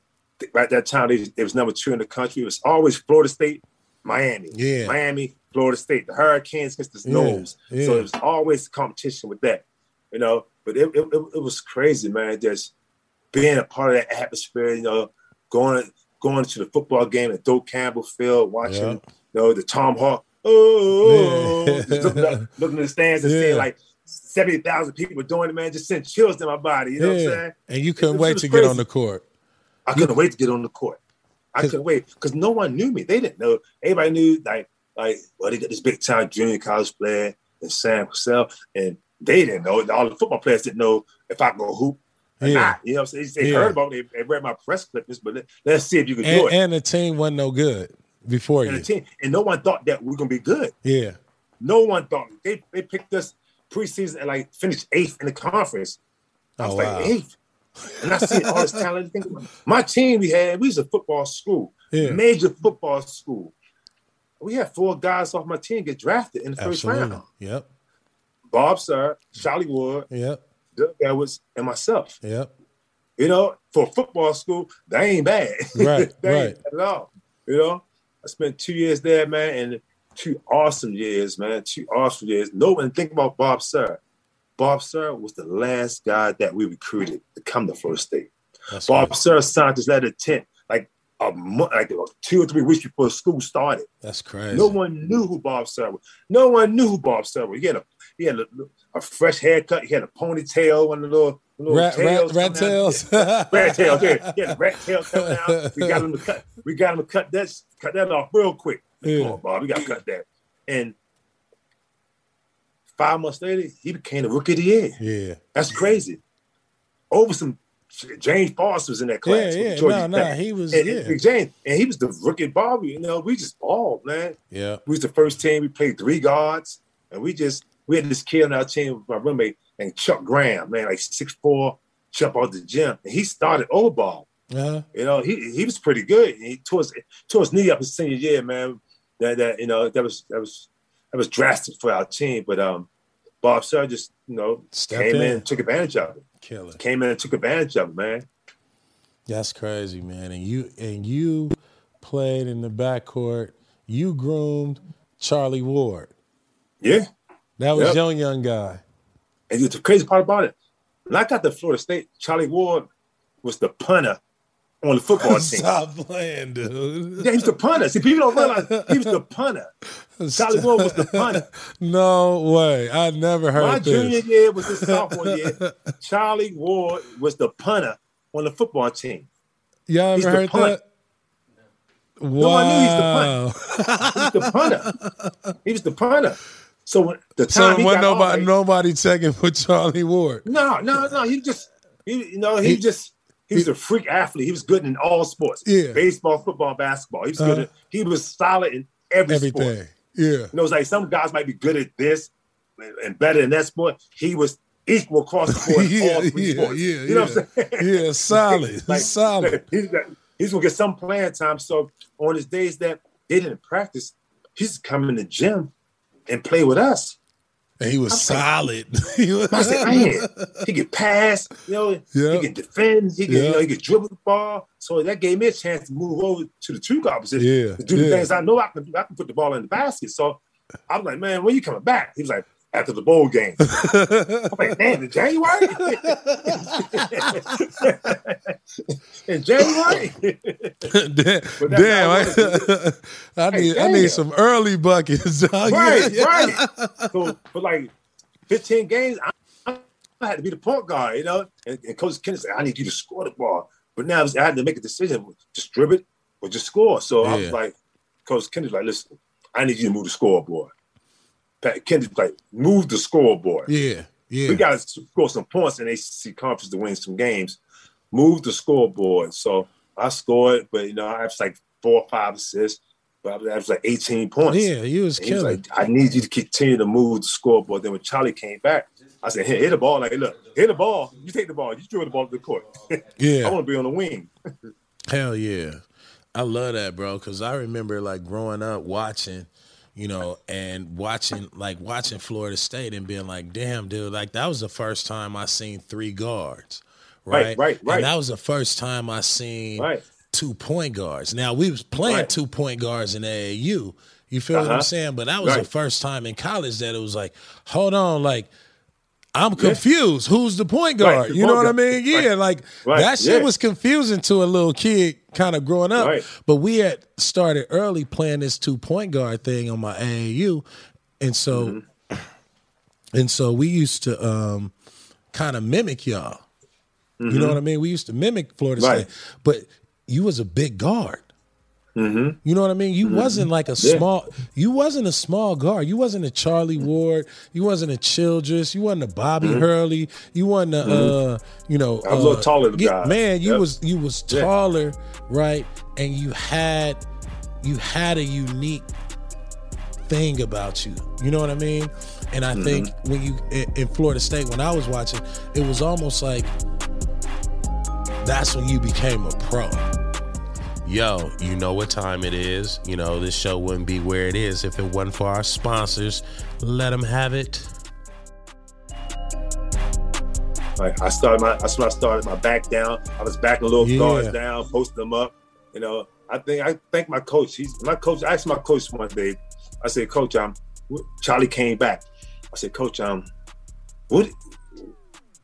right that time they, they was number two in the country. It was always Florida State, Miami, Yeah. Miami, Florida State. The Hurricanes against the Yeah, Snows. yeah. So it was always competition with that, you know. But it, it, it, was crazy, man. Just being a part of that atmosphere, you know, going going to the football game at Doak Campbell Field, watching, Yeah. you know, the Tomahawk, oh, Yeah. looking, up, looking in the stands and Yeah. seeing like seventy thousand people doing it, man, just sent chills to my body. You know what I'm saying? And you couldn't It wait was to get on the court. I couldn't wait to get on the court. I couldn't wait because no one knew me. They didn't know. Everybody knew like like well they got this big time junior college player and Sam Cassell, and they didn't know. All the football players didn't know if I go hoop or Yeah. not. You know, what I'm saying? they Yeah. heard about it. They, they read my press clippings, but let, let's see if you can do it. and the team wasn't no good. before and you. the team, and no one thought that we are gonna be good. Yeah. No one thought they they picked us preseason and like finished eighth in the conference. I was Oh, like wow. eighth, and I see all this talent. My team we had, we was a football school, Yeah. major football school. We had four guys off my team get drafted in the first round. Yep. Bob Sura, Charlie Ward, Yep. Doug Edwards, and myself. Yep. You know, for football school, they ain't bad. Right, they ain't right. bad at all. You know, I spent two years there, man, and two awesome years, man. Two awesome years. No one think about Bob Sura. Bob Sura was the last guy that we recruited to come to Florida State. That's Bob right. Sir signed his letter of intent like a month, like two or three weeks before school started. That's crazy. No one knew who Bob Sura was. No one knew who Bob Sura was. He had a he had a, a fresh haircut. He had a ponytail, of the little, rat, rat, tails rat coming tails. rat tail, yeah, yeah, rat tail coming out. We got him to cut. We got him to cut that cut that off real quick. Yeah. Come on, Bob, we got to cut that. And five months later, he became the rookie of the year. yeah. That's crazy. Over some James Foster was in that class. Yeah, yeah. No, no, Tech. he was and, yeah. and James, and he was the rookie Bobby. You know, we just balled, man. Yeah. We was the first team. We played three guards, and we just we had this kid on our team with my roommate and Chuck Graham, man, like six four, jump out the gym, and he started over ball. Uh-huh. You know, he he was pretty good. He tore his, tore his knee up his senior year, man. That that you know that was that was that was drastic for our team. But um, Bob Sura just you know Stepped came in. in. and took advantage of it. Killer. Came in and took advantage of it, man. That's crazy, man. And you and you played in the backcourt. You groomed Charlie Ward. Yeah, That was Yep. young, young guy. and the crazy part about it, when I got to Florida State, Charlie Ward was the punter on the football team. Stop playing, dude. Yeah, he was the punter. See, people don't realize he was the punter. Charlie Ward was the punter. No way. I never heard My this. junior year was his sophomore year. Charlie Ward was the punter on the football team. Y'all He's ever heard punt. that? Wow. one knew he's the He was the punter. He was the punter. So when the So time he got nobody nobody checking for Charlie Ward. no, no, no. He just, he, you know, he, He- just, he was a freak athlete. He was good in all sports. Yeah. Baseball, football, basketball. He was Uh-huh. good. At, he was solid in every sport. Everything. Yeah. You know, it's like some guys might be good at this and, better in that sport. He was equal across the board in Yeah, all three yeah, sports. yeah, you know yeah. what I'm saying? Yeah, solid. Like, solid. He's, he's gonna get some playing time. So on his days that they didn't practice, he's coming to the gym and play with us. And he was I'm solid. He was- I said, man, he can pass, you know, Yeah. he can defend, he can, Yeah. you know, he can dribble the ball. So that gave me a chance to move over to the two guard position Yeah, to do the yeah. things I know I can do. I can put the ball in the basket. So I'm like, man, when you coming back? He was like, after the bowl game. I'm like, damn, in January? in January? damn, damn I, I need I need some early buckets. right, Yeah, yeah. right. So for like 15 games, I, I had to be the point guard, you know. And, and Coach Kennedy said, I need you to score the ball. But now I, had to make a decision: just dribble or just score. So I was like, Coach Kennedy's like, listen, I need you to move the scoreboard. Pat Kennedy's like, move the scoreboard. Yeah, yeah. We got to score some points in ACC conference to win some games. Move the scoreboard. So I scored, but you know, I was like four or five assists, but I was like 18 points. yeah, you was And he was killing. like, I need you to continue to move the scoreboard. Then when Charlie came back, I said, hit, hit the ball. Like, look, hit the ball. You take the ball. You throw the ball to the court. Yeah. I want to be on the wing. hell yeah. I love that, bro. Because I remember like growing up watching, you know, and watching like watching Florida State and being like, damn, dude, like that was the first time I seen three guards. Right, Right, right, right. And that was the first time I seen Right. two point guards. Now we was playing Right. two point guards in AAU. You feel what I'm Uh-huh. saying? But that was the first time in college that it was like, hold on, like I'm confused. Who's the point guard? the you know what I mean? Yeah, Right. like Right, that shit yeah. was confusing to a little kid kind of growing up. Right. But we had started early playing this two point guard thing on my AAU. And so Mm-hmm. and so we used to um kind of mimic y'all. You Mm-hmm. know what I mean? We used to mimic Florida Right. State. But you was a big guard. Mm-hmm. You know what I mean? You wasn't like a Yeah. small. You wasn't a small guard. You wasn't a Charlie Ward. You wasn't a Childress. You wasn't a Bobby Hurley. You wasn't a. Uh, you know, Mm-hmm. I was a little uh, taller than yeah, guys. Man, you Yep. was you was Yeah. taller, right? And you had you had a unique thing about you. You know what I mean? And I think when you in Florida State, when I was watching, it was almost like that's when you became a pro. Yo, you know what time it is. You know, this show wouldn't be where it is if it wasn't for our sponsors. Let them have it. Like I started my that's when I started my back down. I was backing a little Yeah. guards down, posting them up. You know, I think I thank my coach. He's my coach. I asked my coach one day. I said, Coach, um, Charlie came back. I said, Coach, um, what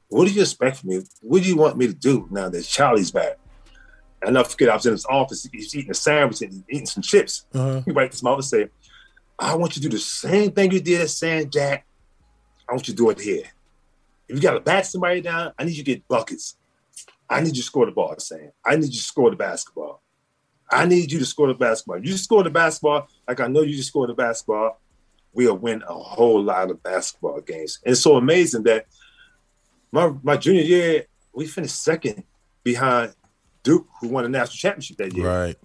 what do you expect from me? What do you want me to do now that Charlie's back? And I forget I was in his office. He's eating a sandwich and eating some chips. Uh-huh. He wiped his mouth and said, I want you to do the same thing you did at San Jack. I want you to do it here. If you got to back somebody down, I need you to get buckets. I need you to score the ball, Sam. I need you to score the basketball. I need you to score the basketball. You score the basketball, like I know you just scored the basketball, we'll win a whole lot of basketball games. And it's so amazing that my my junior year, we finished second behind Duke, who won the national championship that year. Right.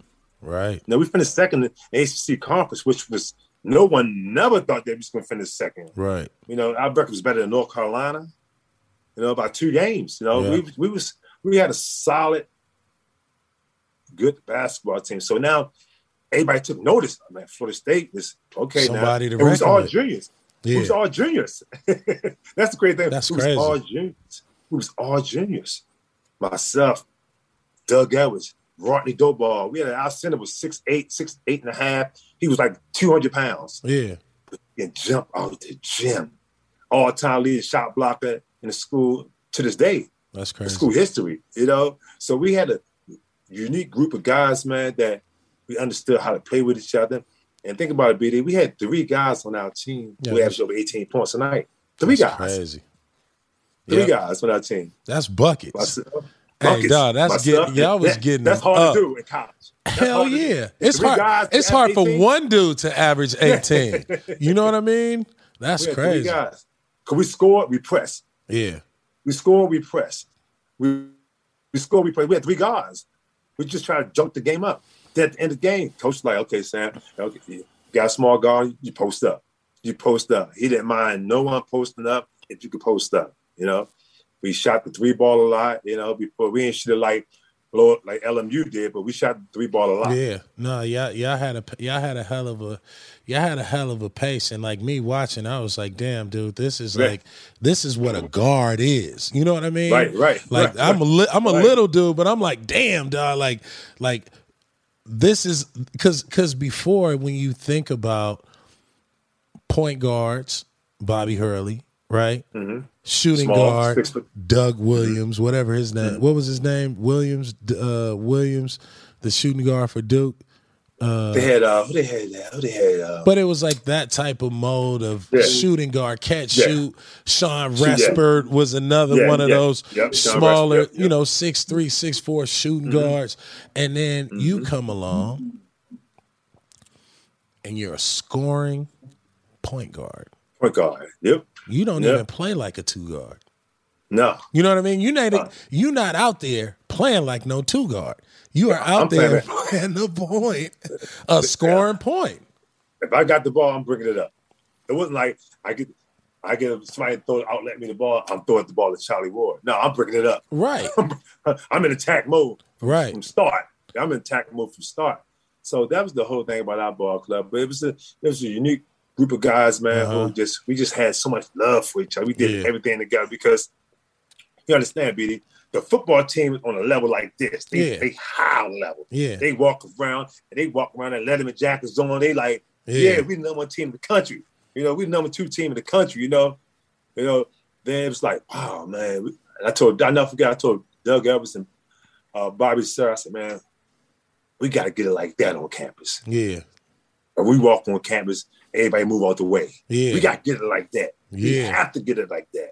Right. Now we finished second in the ACC conference, which was no one never thought they was going to finish second. Right. You know, our record was better than North Carolina. You know, by two games. You know, Yeah. we we was we had a solid, good basketball team. So now everybody took notice. I mean, Florida State is okay Somebody now. to it was all juniors. It Yeah. was all juniors. That's the great thing. That's it was crazy. all juniors. It was all juniors. Myself, Doug Edwards, Rodney Dobard. We had our center was six eight, six eight and a half. He was like two hundred pounds Yeah. and jump out the gym. All time leading shot blocker in the school to this day, That's crazy. school history, you know? So we had a unique group of guys, man, that we understood how to play with each other. And think about it, BD, we had three guys on our team Yeah, who averaged over 18 points a night. Three guys. crazy. Three Yeah. guys on our team. That's buckets. Myself, Hey, dog, that's getting- y'all was that- getting That's hard up. to do in college. That's Hell hard to do. yeah. It's Three hard. It's hard average for one dude to average 18. you know what I mean? That's We crazy. Guys. Cause we scored, we press. Yeah. We score, we press. We we score, we play. We had three guys. We just try to jump the game up. Then at the end of the game, coach like, okay, Sam, okay, you got a small guard, you post up. You post up. He didn't mind no one posting up if you could post up. You know, we shot the three ball a lot. You know, before we ain't shoot it like Lord, like LMU did, but we shot the three ball a lot. Yeah, no, y'all, y'all had a y'all had a hell of a y'all had a hell of a pace, and like me watching, I was like, damn, dude, this is Right. like this is what a guard is. You know what I mean? Right, right, Like right, I'm a li- I'm a right. little dude, but I'm like, damn, dog, like like this is because because before when you think about point guards, Bobby Hurley, right? Mm-hmm. Shooting Mm-hmm. Small, guard, Doug Williams, whatever his name. Mm-hmm. What was his name? Williams, uh, Williams, the shooting guard for Duke. They had uh, who they had there? Who they had? Uh, But it was like that type of mode of Yeah. shooting guard, catch, Yeah. shoot. Sean Shoot, yeah. Was another one of those Yep, smaller, you know, six three, six four shooting Mm-hmm. guards. And then you come along and you're a scoring point guard. point guard. Yep. You don't Yep. even play like a two guard. No. You know what I mean? You not Uh. you not out there playing like no two guard. You are out I'm there playing- playing the point, a scoring point. If I got the ball, I'm bringing it up. It wasn't like I get, I get somebody throw outlet me the ball. I'm throwing the ball to Charlie Ward. No, I'm bringing it up. Right, I'm in attack mode right. from start. I'm in attack mode from start. So that was the whole thing about our ball club. But it was a it was a unique group of guys, man, Uh-huh. who just we just had so much love for each other. We did Yeah. everything together because you understand, BD, the football team is on a level like this. They Yeah. they high level. Yeah, They walk around and they walk around and Letterman jackets on. They like, Yeah. yeah, we the number one team in the country. You know, we the number two team in the country. You know, you know. Then it was like, wow, man. And I told, I never forget. I told Doug Evans and uh, Bobby Sura, I said, man, we got to get it like that on campus. yeah, And we walk on campus, everybody move out the way. yeah. We got to get it like that. We Yeah. have to get it like that.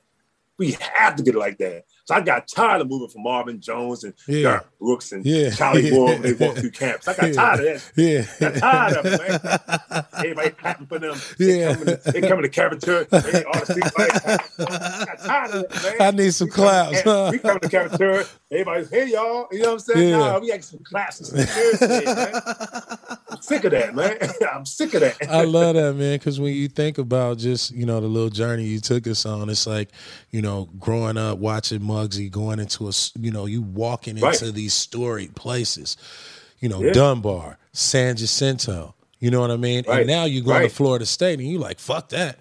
We have to get it like that. So I got tired of moving from Marvin Jones and Yeah. Derrick Brooks and Yeah. Charlie Ward when they walk through campus. I got Yeah. tired of that. Yeah. Got tired of it, man. Everybody clapping for them. Yeah. They coming to, they coming to cafeteria. They all the street. I got tired of it, man. I need some We come- claps. huh? We come to cafeteria. Everybody's, hey, y'all. You know what I'm saying? Yeah. Nah, we got some claps some today, man. I'm sick of that, man. I'm sick of that. I love that, man, because when you think about just, you know, the little journey you took us on, it's like, you know, growing up, watching Muggsy, going into a, you know, you walking into Right. these storied places, you know, Yeah. Dunbar, San Jacinto, you know what I mean? Right. And now you go to Florida State and you like, fuck that.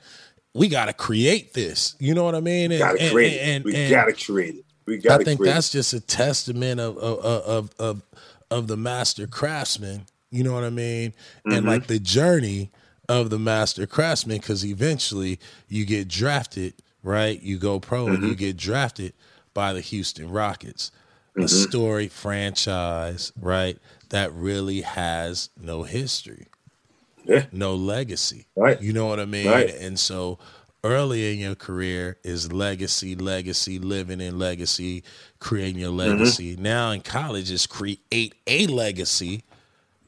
We got to create this. You know what I mean? And, gotta and- create and- it. We and- gotta create it. We gotta I think that's just a testament of of of of, of the master craftsman. You know what I mean? Mm-hmm. And like the journey of the master craftsman, because eventually you get drafted, right? You go pro and Mm-hmm. you get drafted by the Houston Rockets, a story franchise, right? That really has no history. Yeah. no legacy. Right. You know what I mean? Right. And so early in your career is legacy, legacy, living in legacy, creating your Mm-hmm. legacy. Now in college is create a legacy,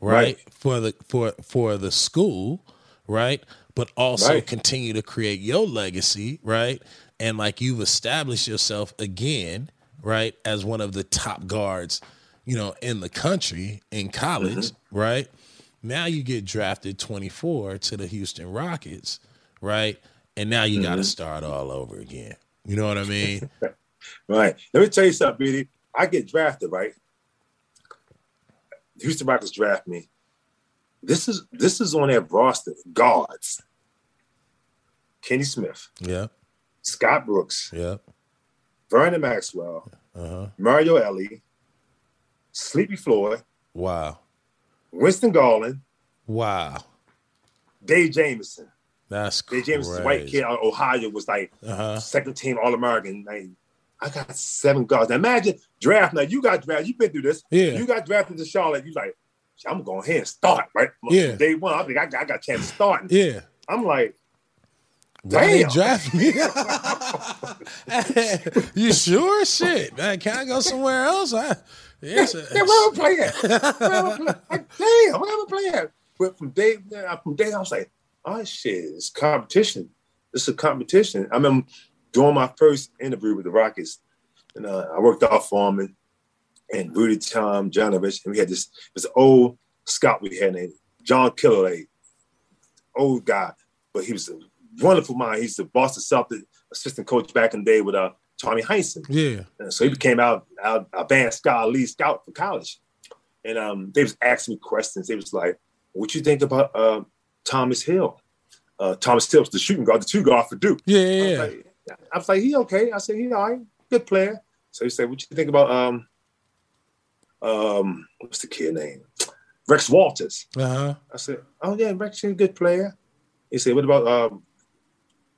right? Right. For the for for the school, right? But also Right. continue to create your legacy, right? And like you've established yourself again, right, as one of the top guards, you know, in the country in college, Mm-hmm. right? Now you get drafted 24 to the Houston Rockets, right? And now you Mm-hmm. got to start all over again. You know what I mean? Right. Let me tell you something, BD. I get drafted, right? Houston Rockets draft me. This is this is on their roster. Guards. Kenny Smith, yeah, Scott Brooks, yeah, Vernon Maxwell, uh huh. Mario Elie, Sleepy Floyd, Wow, Winston Garland, wow, Dave Jamerson. that's Dave crazy. Jamerson, white kid out of Ohio, was like Uh huh. second team All American. Like, I got seven guards. Now imagine draft. Now you got drafted. You've been through this. Yeah. You got drafted to Charlotte. You like, I'm going ahead and start right. Yeah. Day one, I think I got, I got a chance to start. Yeah. I'm like, Why they Damn. draft me? you sure? Shit, man. Can I go somewhere else? I, yes, yeah, where am I playing? Where am I playing? Like, damn, where am I playing? But from day from day, I was like, oh shit, it's competition. It's a competition. I remember doing my first interview with the Rockets, and uh, I worked out for him and, Rudy Tomjanovich, and we had this this old scout we had named John Killilea, old guy, but he was a wonderful mind. He's the Boston Celtics assistant coach back in the day with uh Tommy Heinsohn. yeah, And so he became our, our, our band scout, lead scout for college. And um, they was asking me questions. They was like, what you think about uh, Thomas Hill? Uh, Thomas Hill was the shooting guard, the two guard for Duke. yeah, I was, yeah. like, I was like, he okay. I said, he all right, good player. So he said, what you think about um, um, what's the kid name? Rex Walters. Uh huh. I said, oh yeah, Rex is a good player. He said, what about um,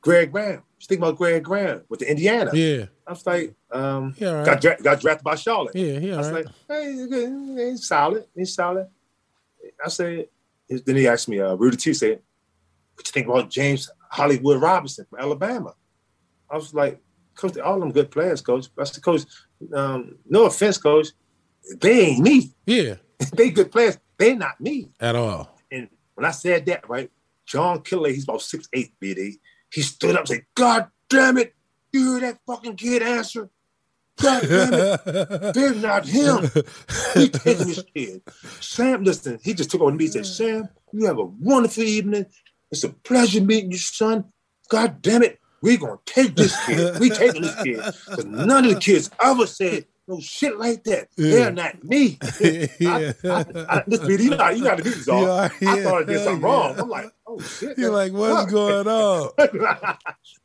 Greg Graham? You think about Greg Graham with the Indiana? Yeah, I was like, um, yeah, all got, dra- got drafted by Charlotte. Yeah, yeah, I was right. like, hey, he's good. He's solid. He's solid. I said, then he asked me, uh, Rudy T said, what you think about James Hollywood Robinson from Alabama? I was like, Coach, all them good players, Coach. I said, Coach, um, no offense, Coach, they ain't me. Yeah, they good players. They not me. at all. And when I said that, right, John Killer, he's about six eight, BD. He stood up and said, God damn it, you hear that fucking kid answer? God damn it. They're not him. We taking this kid. Sam, listen, he just took over me and said, Sam, you have a wonderful evening. It's a pleasure meeting you, son. God damn it. we gonna take this kid. We taking this kid. Because none of the kids ever said no shit like that. They're not me. yeah. I, I, I, this you know, you got to do this. Yeah, I thought I did something yeah. wrong. I'm like, oh shit. You're like, what's Fuck. going on?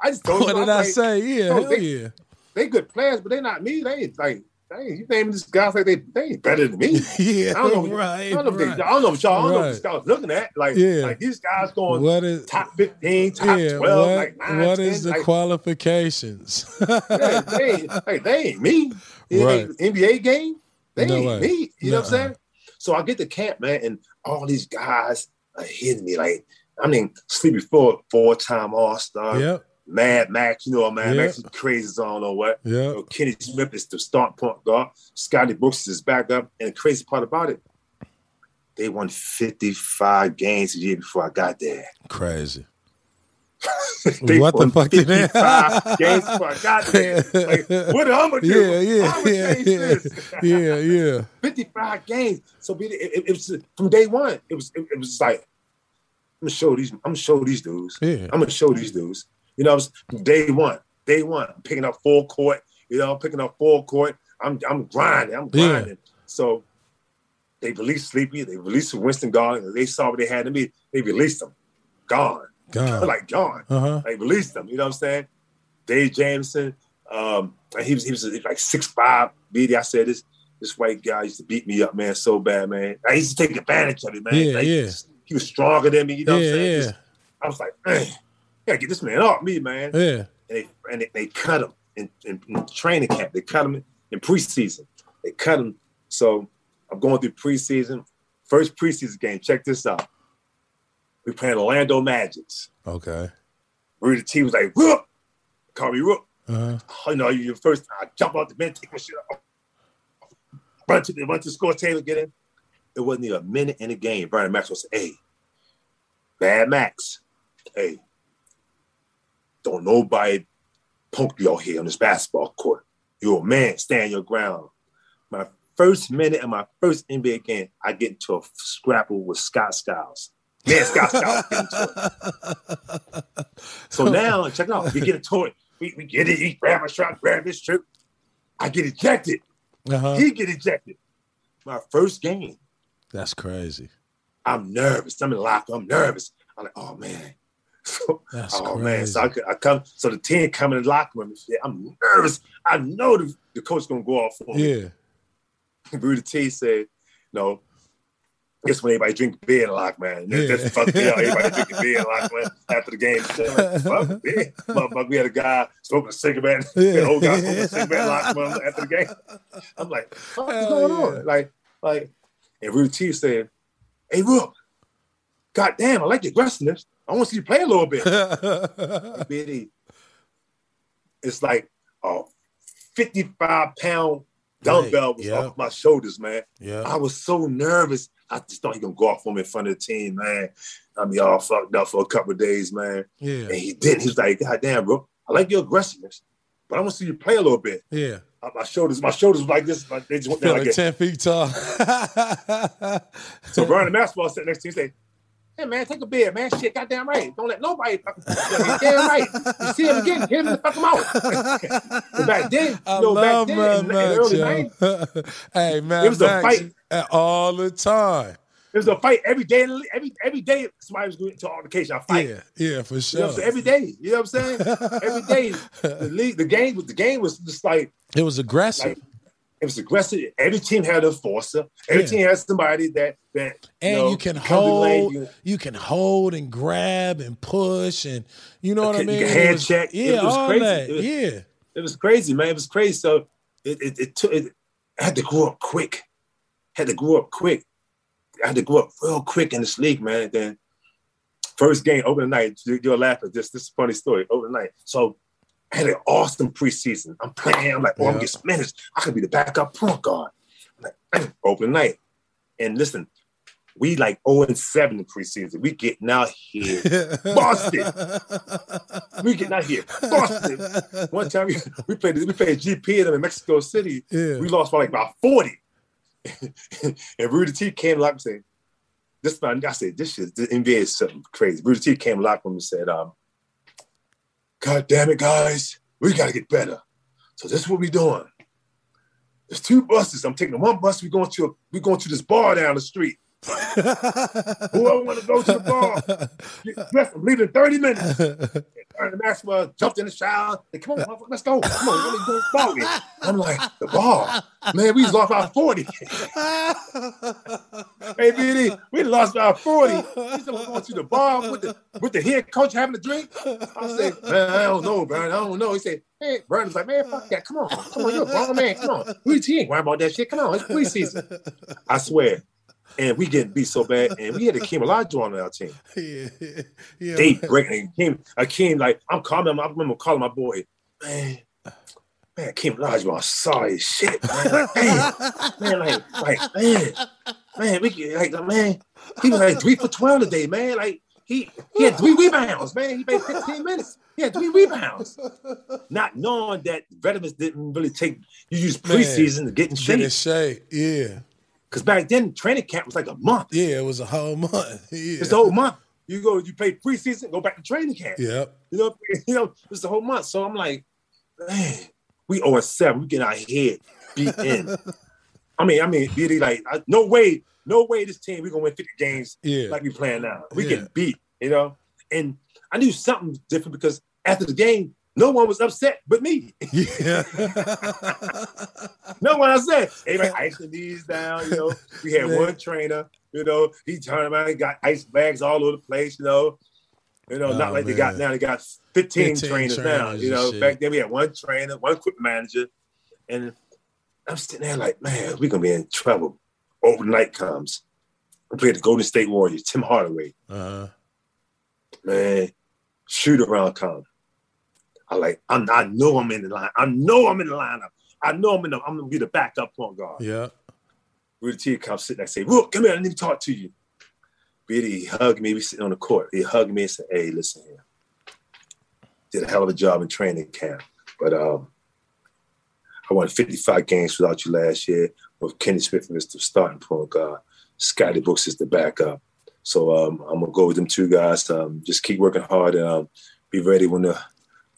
I just told What did I like, say? Yeah, no, hell they- yeah. They good players, but they're not me. They ain't like, they you naming this guys like they, they ain't better than me. Yeah, I don't know. right. I don't know, if they. I don't know what y'all. I don't know what Right. was looking at. Like, Yeah. like these guys going What is top fifteen, top yeah? twelve, what like nine, what 10, is the like, qualifications? yeah, they, ain't, like, they ain't me. It Right. ain't NBA game. They No ain't way. me. You know what I'm saying? So I get to camp, man, and all these guys are hitting me like, I mean, Sleepy Floyd, four-time All-Star, yep, Mad Max, you know, Mad Yeah. Max is crazy I don't know what. You know, Kenny Smith is the start point guard. Scotty Brooks is back up. And the crazy part about it, they won 55 games a year before I got there. Crazy. what the fuck did they? games for God. Like, what am I do? Yeah, yeah, yeah, yeah, yeah, yeah. Fifty-five games. So it, it, it, was from day one. It was it, it, was like I'm gonna show these. I'm gonna show these dudes. Yeah. I'm gonna show these dudes. You know, was day one. Day one. I'm picking up full court. You know, I'm picking up full court. I'm I'm grinding. I'm grinding. Yeah. So they released Sleepy. They released Winston Garland. They saw what they had to me. They released them. Gone. Gone. like gone. Uh-huh. They released them. You know what I'm saying? Dave Jamerson. Um, he was he was like six five. BD. I said this this white guy used to beat me up, man, so bad, man. I used to take advantage of it, man. Yeah, like, yeah. He was stronger than me. You know yeah, what I'm saying? Yeah. Just, I was like, man, gotta get this man off me, man. Yeah. And they and they, they cut him in, in, in, training camp. They cut him in, in preseason. They cut him. So I'm going through preseason. First preseason game. Check this out. We playing Orlando Magics. Okay. Rudy T was like, Rook. Call me Rook. Uh-huh. You know, you first I jump out the bench, take my shit off. Run to the run to the score table, get in. It wasn't even a minute in the game. Brian Maxwell said, Hey, Mad Max, hey, don't nobody punk you out here on this basketball court. You're a man, stand your ground. My first minute of my first NBA game, I get into a scrapple with Scott Skiles. Man, Scott Skiles get into it. So now, check it out. We get a toy. We, we get it. He grab a shot, grab his trip. I get ejected. Uh-huh. He get ejected. My first game. That's crazy. I'm nervous. I'm in the locker. I'm nervous. I'm like, oh man. That's oh crazy. man. So I, I come. So the team come in the locker room. I'm nervous. I know the, the coach gonna go off for me. Yeah. Rudy T said, no. Guess when everybody drink beer in the locker, man. Yeah. That's the fuck yeah. Everybody drinking beer in locker, man. After the game, like, fuck beer. Motherfucker, we had a guy smoking a cigarette. Yeah. The old guy smoking a cigarette in locker room after the game. I'm like, fuck, what's going yeah. on? Like, like, and Rudy T said, hey, Rook, God damn, I like your aggressiveness. I want to see you play a little bit. Bitty. It's like a 55 pound dumbbell was yeah. off my shoulders, man. yeah. I was so nervous. I just thought he gonna go off on me in front of the team, man. I mean, all fucked up for a couple of days, man. Yeah. And he didn't. He was like, God damn, bro, I like your aggressiveness, but I want to see you play a little bit. Yeah. Uh, My shoulders, my shoulders like this. Like they just went down like like 10 feet tall. So Brian the basketball sitting next to me, Hey man, take a beer, man. Shit, goddamn right. Don't let nobody fucking damn right. You see him again, hit him and fuck him out. but back then, you I know, back then, in the Max, early. 90s, hey, man, It was a fight. all the time. it was a fight every day. Every every day, somebody was going to altercation, a fight. Yeah, yeah, for You know sure. I'm saying? Every day. You know what I'm saying? Every day. The league, the game was the game was just like it was aggressive. like it was aggressive. Every team had a enforcer. Every Yeah. team had somebody that that and know, you can lane, hold, you- you can hold and grab and push, and you know what I You mean. can hand was- check. Yeah, It was all crazy. that. It was- yeah, it was crazy, man. It was crazy. So it it, it took it I had to grow up quick. Had to grow up quick. I had to grow up real quick in this league, man. Then first game, open night, you- you'll laugh at this. This is a funny story. Open night. So I had an awesome preseason. I'm playing. I'm like, oh, I'm Yeah. getting minutes. I could be the backup point guard. I'm like, open night. And listen, we like 0 and 7 in preseason. We getting out here. Boston. We getting out here. Boston. One time we, we played we played GP in them in Mexico City. Yeah. We lost by like about 40. and Rudy T came like and said, this man, I said, this shit, the NBA is something crazy. Rudy T came locked room and said, um, God damn it, guys, we gotta get better. So this is what we're doing. There's two buses. I'm taking one bus. We're going to a, we going to this bar down the street. Whoever want to go to the bar, get dressed. I'm leaving in 30 minutes. And Maxwell jumped in the shower. Hey, come on, motherfucker, let's go. Come on, let me go to the bar. with. I'm like, the bar? Man, we lost our 40. hey, BD, we lost our 40. He said, we're going to the bar with the with the head coach having a drink. I said, man, I don't know, Brian. I don't know. He said, hey, Brian was like, man, fuck that. Come on. Come on, you're a grown man. Come on. We ain't worrying about that shit. Come on, it's preseason. I swear. And we getting beat so bad. And we had Akeem Olajuwon on our team. yeah, yeah. They breaking Akeem. Akeem, like, I'm calling him. I remember calling my boy, man, man, Akeem I'm sorry as shit, man. Like, man, man, like, like, man, man, we get like, man, he was like three for 12 today, man. Like, He he had three rebounds, man. He played 15 minutes. He had three rebounds. Not knowing that veterans didn't really take you use preseason to get in shape. Get in shape. Yeah. Because back then training camp was like a month. Yeah, it was a whole month. Yeah. It's the whole month. You go, you play preseason, go back to training camp. Yep. You know, you know, it's the whole month. So I'm like, man, we 0 7. We get our head beat in. I mean, I mean, really like I, no way, no way this team we gonna win 50 games Yeah. like we playing now. We Yeah. getting beat, you know. And I knew something was different because after the game, no one was upset but me. Yeah. no one upset. Everybody icing these down, you know. We had one trainer, you know, he turned around and got ice bags all over the place, you know. You know, Oh, not like they got now, they got 15, 15 trainers, now. You know, shit. back then we had one trainer, one equipment manager, and I'm sitting there like, man, we're gonna be in trouble. Overnight comes. We played the Golden State Warriors, Tim Hardaway. Uh-huh. Man, shoot around come. I like, I'm, I know I'm in the line. I know I'm in the lineup. I know I'm in the, I'm gonna be the backup point guard. Yeah. Rudy T comes sitting there and say, Look, come here, I need to talk to you. He hugged me. We sitting on the court. He hugged me and said, Hey, listen here. Did a hell of a job in training camp. But um, I won 55 games without you last year with Kenny Smith as the starting point guard. Scotty Brooks is the backup. So um, I'm gonna go with them two guys. Um, just keep working hard and um, be ready when the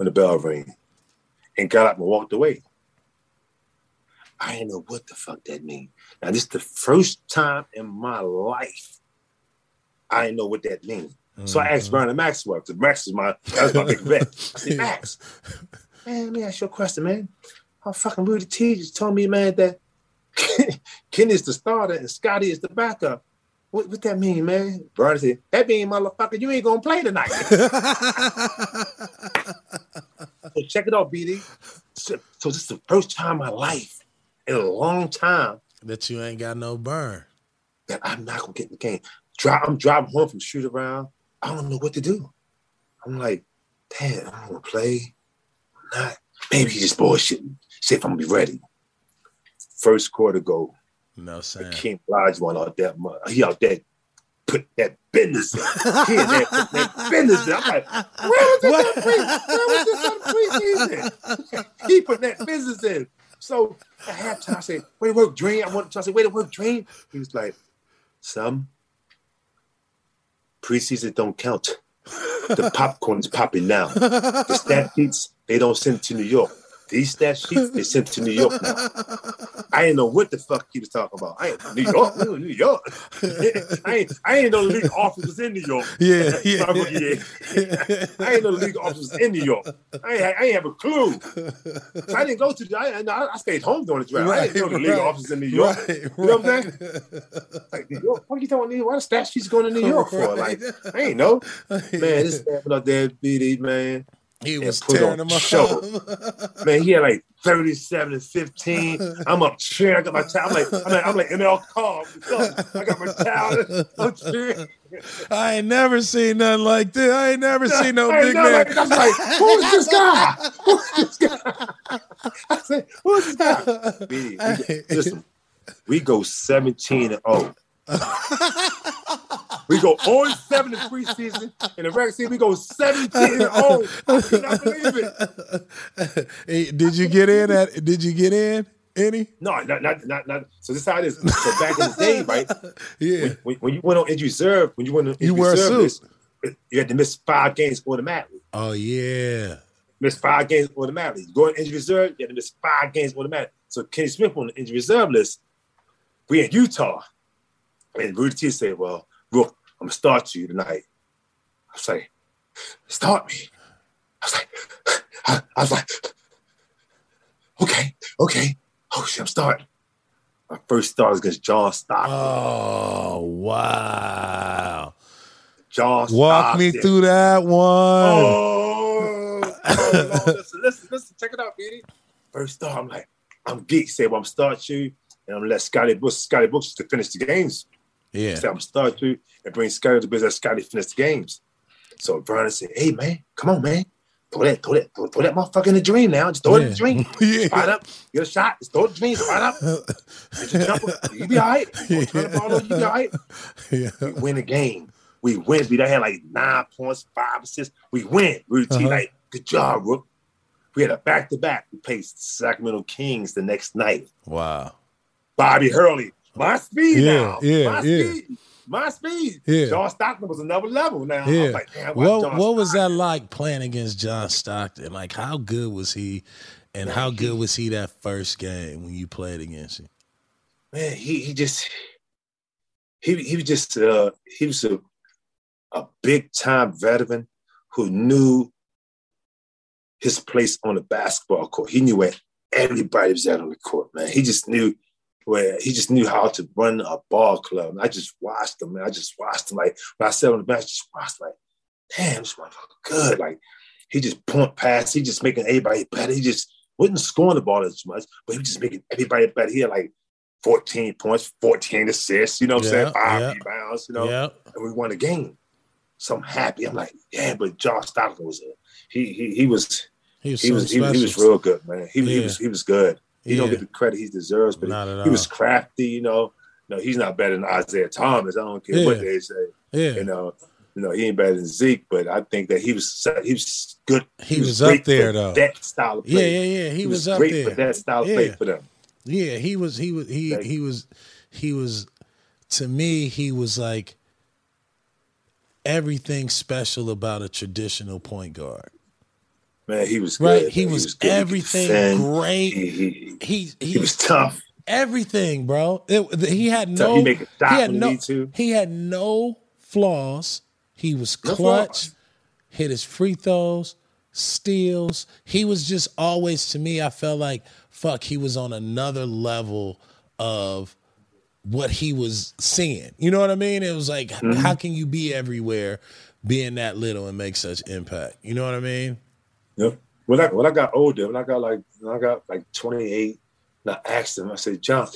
when the bell rang And got up and walked away. I didn't know what the fuck that mean. Now this is the first time in my life I didn't know what that means. So I asked mm-hmm. Vernon Maxwell, because Max is my that's my big bet. I said, Max, man, let me ask you a question, man. How fucking Rudy T just told me, man, that Ken is the starter and Scotty is the backup. What, what that mean, man? Vernon said, that mean, motherfucker, you ain't gonna play tonight. so check it out, BD. So, so this is the first time in my life in a long time that you ain't got no burn. that I'm not gonna get in the game. Dri I'm driving home from shoot around. I don't know what to do. I'm like, damn, I'm gonna play. I'm not. Maybe he's just bullshitting. See if I'm gonna be ready. First quarter go. No saying. King Lodge one out that mu- He out there put that business in. He in there put that business in. I'm like, where was this on pre- where was this on preseason? he put that business in. So at halftime, I said, way to work, Dream. I wanted to I said, way to work, Dream. He was like, some preseason don't count. The popcorn is popping now. The stat sheets, they don't send to New York. These stat sheets, they sent to New York now. I didn't know what the fuck he was talking about. I ain't New York, New York. I ain't, I ain't know the league office was in New York. Yeah, yeah. Year. I ain't know the league office was in New York. I ain't, I ain't have a clue. So I didn't go to the. I, I, stayed home during the draft. I didn't know the league right, office in New York. Right, You know what I'm saying? Like New York. What are you talking New York? Why the stat sheets going to New York for? Like I ain't know. Man, this went out there, BD man. He was tearing them show. up. Man, he had like 37 and 15. I'm up cheering. I got my towel. I'm like, I'm like, I'm like ML Carr. I got my towel. I'm cheering. I ain't never seen nothing like this. I ain't never seen no big man. like, I'm like, who's this guy? Who's this guy? I said, who's this guy? We go- listen, we go 17 and 0. We go 0 and 7 in preseason. In the regular season, we go 17 and 0. I cannot believe it. Hey, did you get in at? Did you get in any? No, not, not, not, not. So this is how it is. So back in the day, right? Yeah. When, when, when you went on injury reserve, when you went on injury You wear a reserve suit. you had to miss five games automatically. Oh yeah. Miss five games automatically. You go on injury reserve, you had to miss five games automatically. So Kenny Smith on the injury reserve list, we in Utah. And Rudy T said, Well, Rook, I'm gonna start you tonight. I was like, start me. I was like, I, I was like, okay, okay. Oh shit, I'm starting. My first start was against John Stockton. Oh wow. John Walk me through that one. Oh, oh listen, listen, listen, check it out, BD. First start, I'm like, I'm geek. Say, well, I'm start you, and I'm gonna let Scotty Bush, Scotty Bush to finish the games. Yeah. Say, I'm start you and bring Scotty to business. Scotty finish the games. So Vernon said, Hey man, come on, man. Throw that, throw that, throw, throw that motherfucker in the dream now. Just throw it in the dream. Yeah. Spot up, get a shot, just throw it in the dream, spot up. Your jumper. You be all right. Don't turn the ball over, you be all right. yeah. We win the game. We win. We had like nine points, five assists. We win. We were uh-huh. like, good job, Rook. We had a back to back. We played Sacramento Kings the next night. Wow. Bobby Hurley, my speed yeah, now. Yeah, my yeah. speed. My speed. Yeah. John Stockton was another level now. Yeah. Like, what what was that like playing against John Stockton? Like how good was he and how good was he that first game when you played against him? Man, he he just he he was just uh he was a a big time veteran who knew his place on the basketball court. He knew where everybody was at on the court, man. He just knew where he just knew how to run a ball club. And I just watched him, man. I just watched him. Like when I sat on the bench, just watched like, damn, this motherfucker good. Like he just point pass. He just making everybody better. He just wasn't scoring the ball as much, but he was just making everybody better. He had like 14 points, 14 assists, you know what I'm saying? Five yeah. rebounds, you know. Yeah. And we won the game. So I'm happy. I'm like, yeah, but John Stockton was a, he he he was he was he, was, he, he, was real good, man. He, yeah. he was he was good. He yeah. don't get the credit he deserves, but he, he, was crafty, you know. No, he's not better than Isiah Thomas. I don't care yeah. what they say. Yeah. You know, you know, he ain't better than Zeke, but I think that he was he was good. He, he was, was up there though. That style of play. Yeah, yeah, yeah. He, he was, was, up great there. for that style of play for them. Yeah, he was. He was. He he was. He was. To me, he was like everything special about a traditional point guard. Man, he was right. Good, he, was he, was everything he great. He, he, he, he, was tough. Everything, bro. It, he had no. He, make a he had no. He had no flaws. He was clutch. No hit his free throws, steals. He was just always to me. I felt like fuck. He was on another level of what he was seeing. You know what I mean? It was like, mm-hmm. how can you be everywhere, being that little and make such impact? You know what I mean? Yep. When I when I got older, when I got like when I got like 28, and I asked him, I said, John,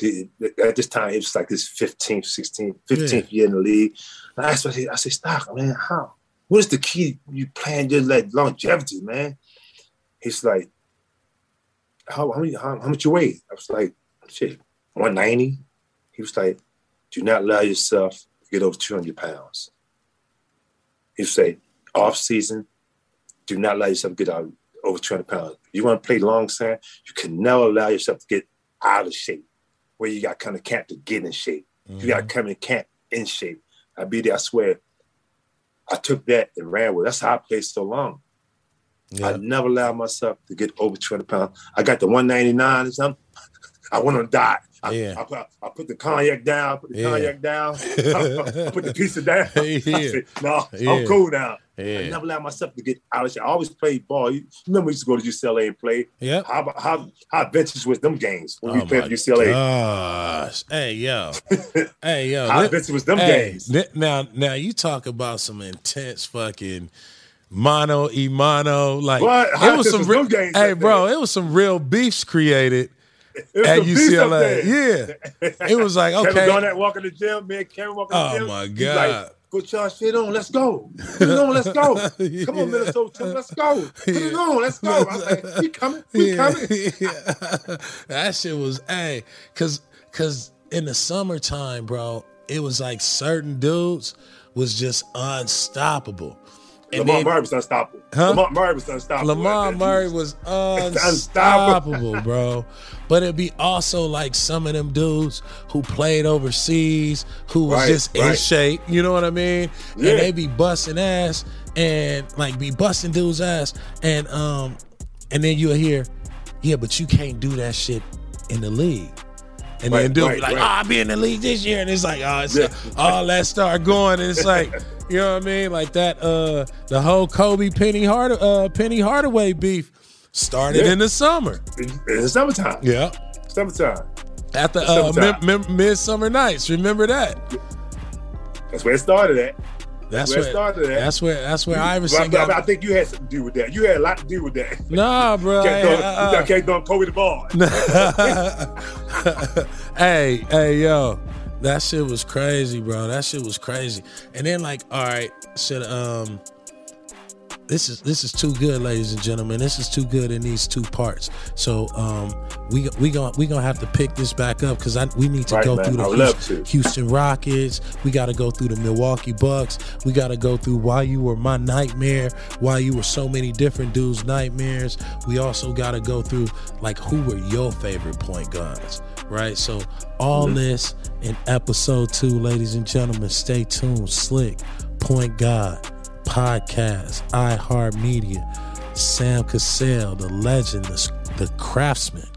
at this time it was like this 15th, 16th, 15th yeah. year in the league. And I asked him, I said, Stock, man, how? What is the key you plan your like longevity, man? He's like, how how, many, how, how much you weigh? I was like, shit, 190. He was like, do not allow yourself to get over 200 pounds. He say, off season, do not allow yourself to get out over 200 pounds. You want to play long sand, you can never allow yourself to get out of shape where you got kind of camp to get in shape. Mm-hmm. You got to come in camp in shape. I be there, I swear. I took that and ran with it. That's how I played so long. Yeah. I never allowed myself to get over 200 pounds. I got the 199 or something. I went on diet. I, yeah. I, put, I put the cognac down, put the yeah. cognac down, I, put the pizza down. Yeah. I said, no, yeah. I'm cool now. Yeah. I never allowed myself to get out of shit. I always played ball. You remember we used to go to UCLA and play? Yeah. How how how adventures was them games when oh we played at UCLA? Gosh. Hey yo. hey yo. how adventures was them hey, games? Now now you talk about some intense fucking mono imano like what? it was some was real games hey bro it was some real beefs created at UCLA. Yeah, it was like okay. Kevin Garnett walking the gym, man. Kevin walking oh the gym. Oh my god! Like, Put y'all shit on. Let's go. Put it on. Let's go. Come on, Minnesota. Let's go. Put it on. Let's go. I was like, we coming. We yeah. coming. that shit was hey, cause cause in the summertime, bro, it was like certain dudes was just unstoppable. And Lamar then, Murray was unstoppable. Huh? Lamond Murray was unstoppable. Lamond Murray was unstoppable, bro. But it'd be also like some of them dudes who played overseas, who was right, just right. in shape. You know what I mean? Yeah. And they be busting ass and like be busting dudes ass, and um, and then you'll hear, yeah, but you can't do that shit in the league. And right, then dude right, be like, right. oh, I'll be in the league this year. And it's like, oh, it's Yeah. all that start going. And it's like, you know what I mean? Like that, uh, the whole Kobe Penny Hard uh Penny Hardaway beef started Yeah. in the summer. In, the summertime. Yeah. Summertime. At the uh, Summertime. mid, mid, midsummer nights. Remember that? That's where it started at. That's Where it started at. that's where that's where Iverson but I got think you had something to do with that. You had a lot to do with that. Nah, bro. Can't throw, I- can't throw Kobe the ball. hey, hey, yo, that shit was crazy, bro. That shit was crazy. And then like, all right, said um, this is this is too good, ladies and gentlemen. This is too good in these two parts. So um, we we gonna we gonna have to pick this back up because we need to Right, go man. through the Houston, to. Houston Rockets. We got to go through the Milwaukee Bucks. We got to go through why you were my nightmare, why you were so many different dudes' nightmares. We also got to go through like who were your favorite point guards, right? So all this in episode two, ladies and gentlemen. Stay tuned. SLIC Point God podcast, iHeartMedia, Sam Cassell, the legend, the, the craftsman,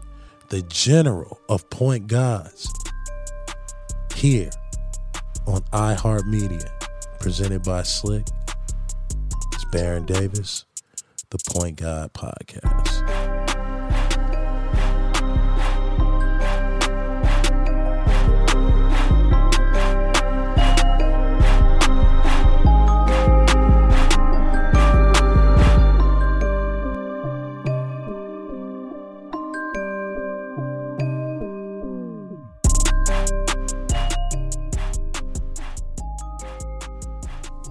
the general of point guards, here on iHeartMedia, presented by SLIC. It's Baron Davis, the Point God Podcast.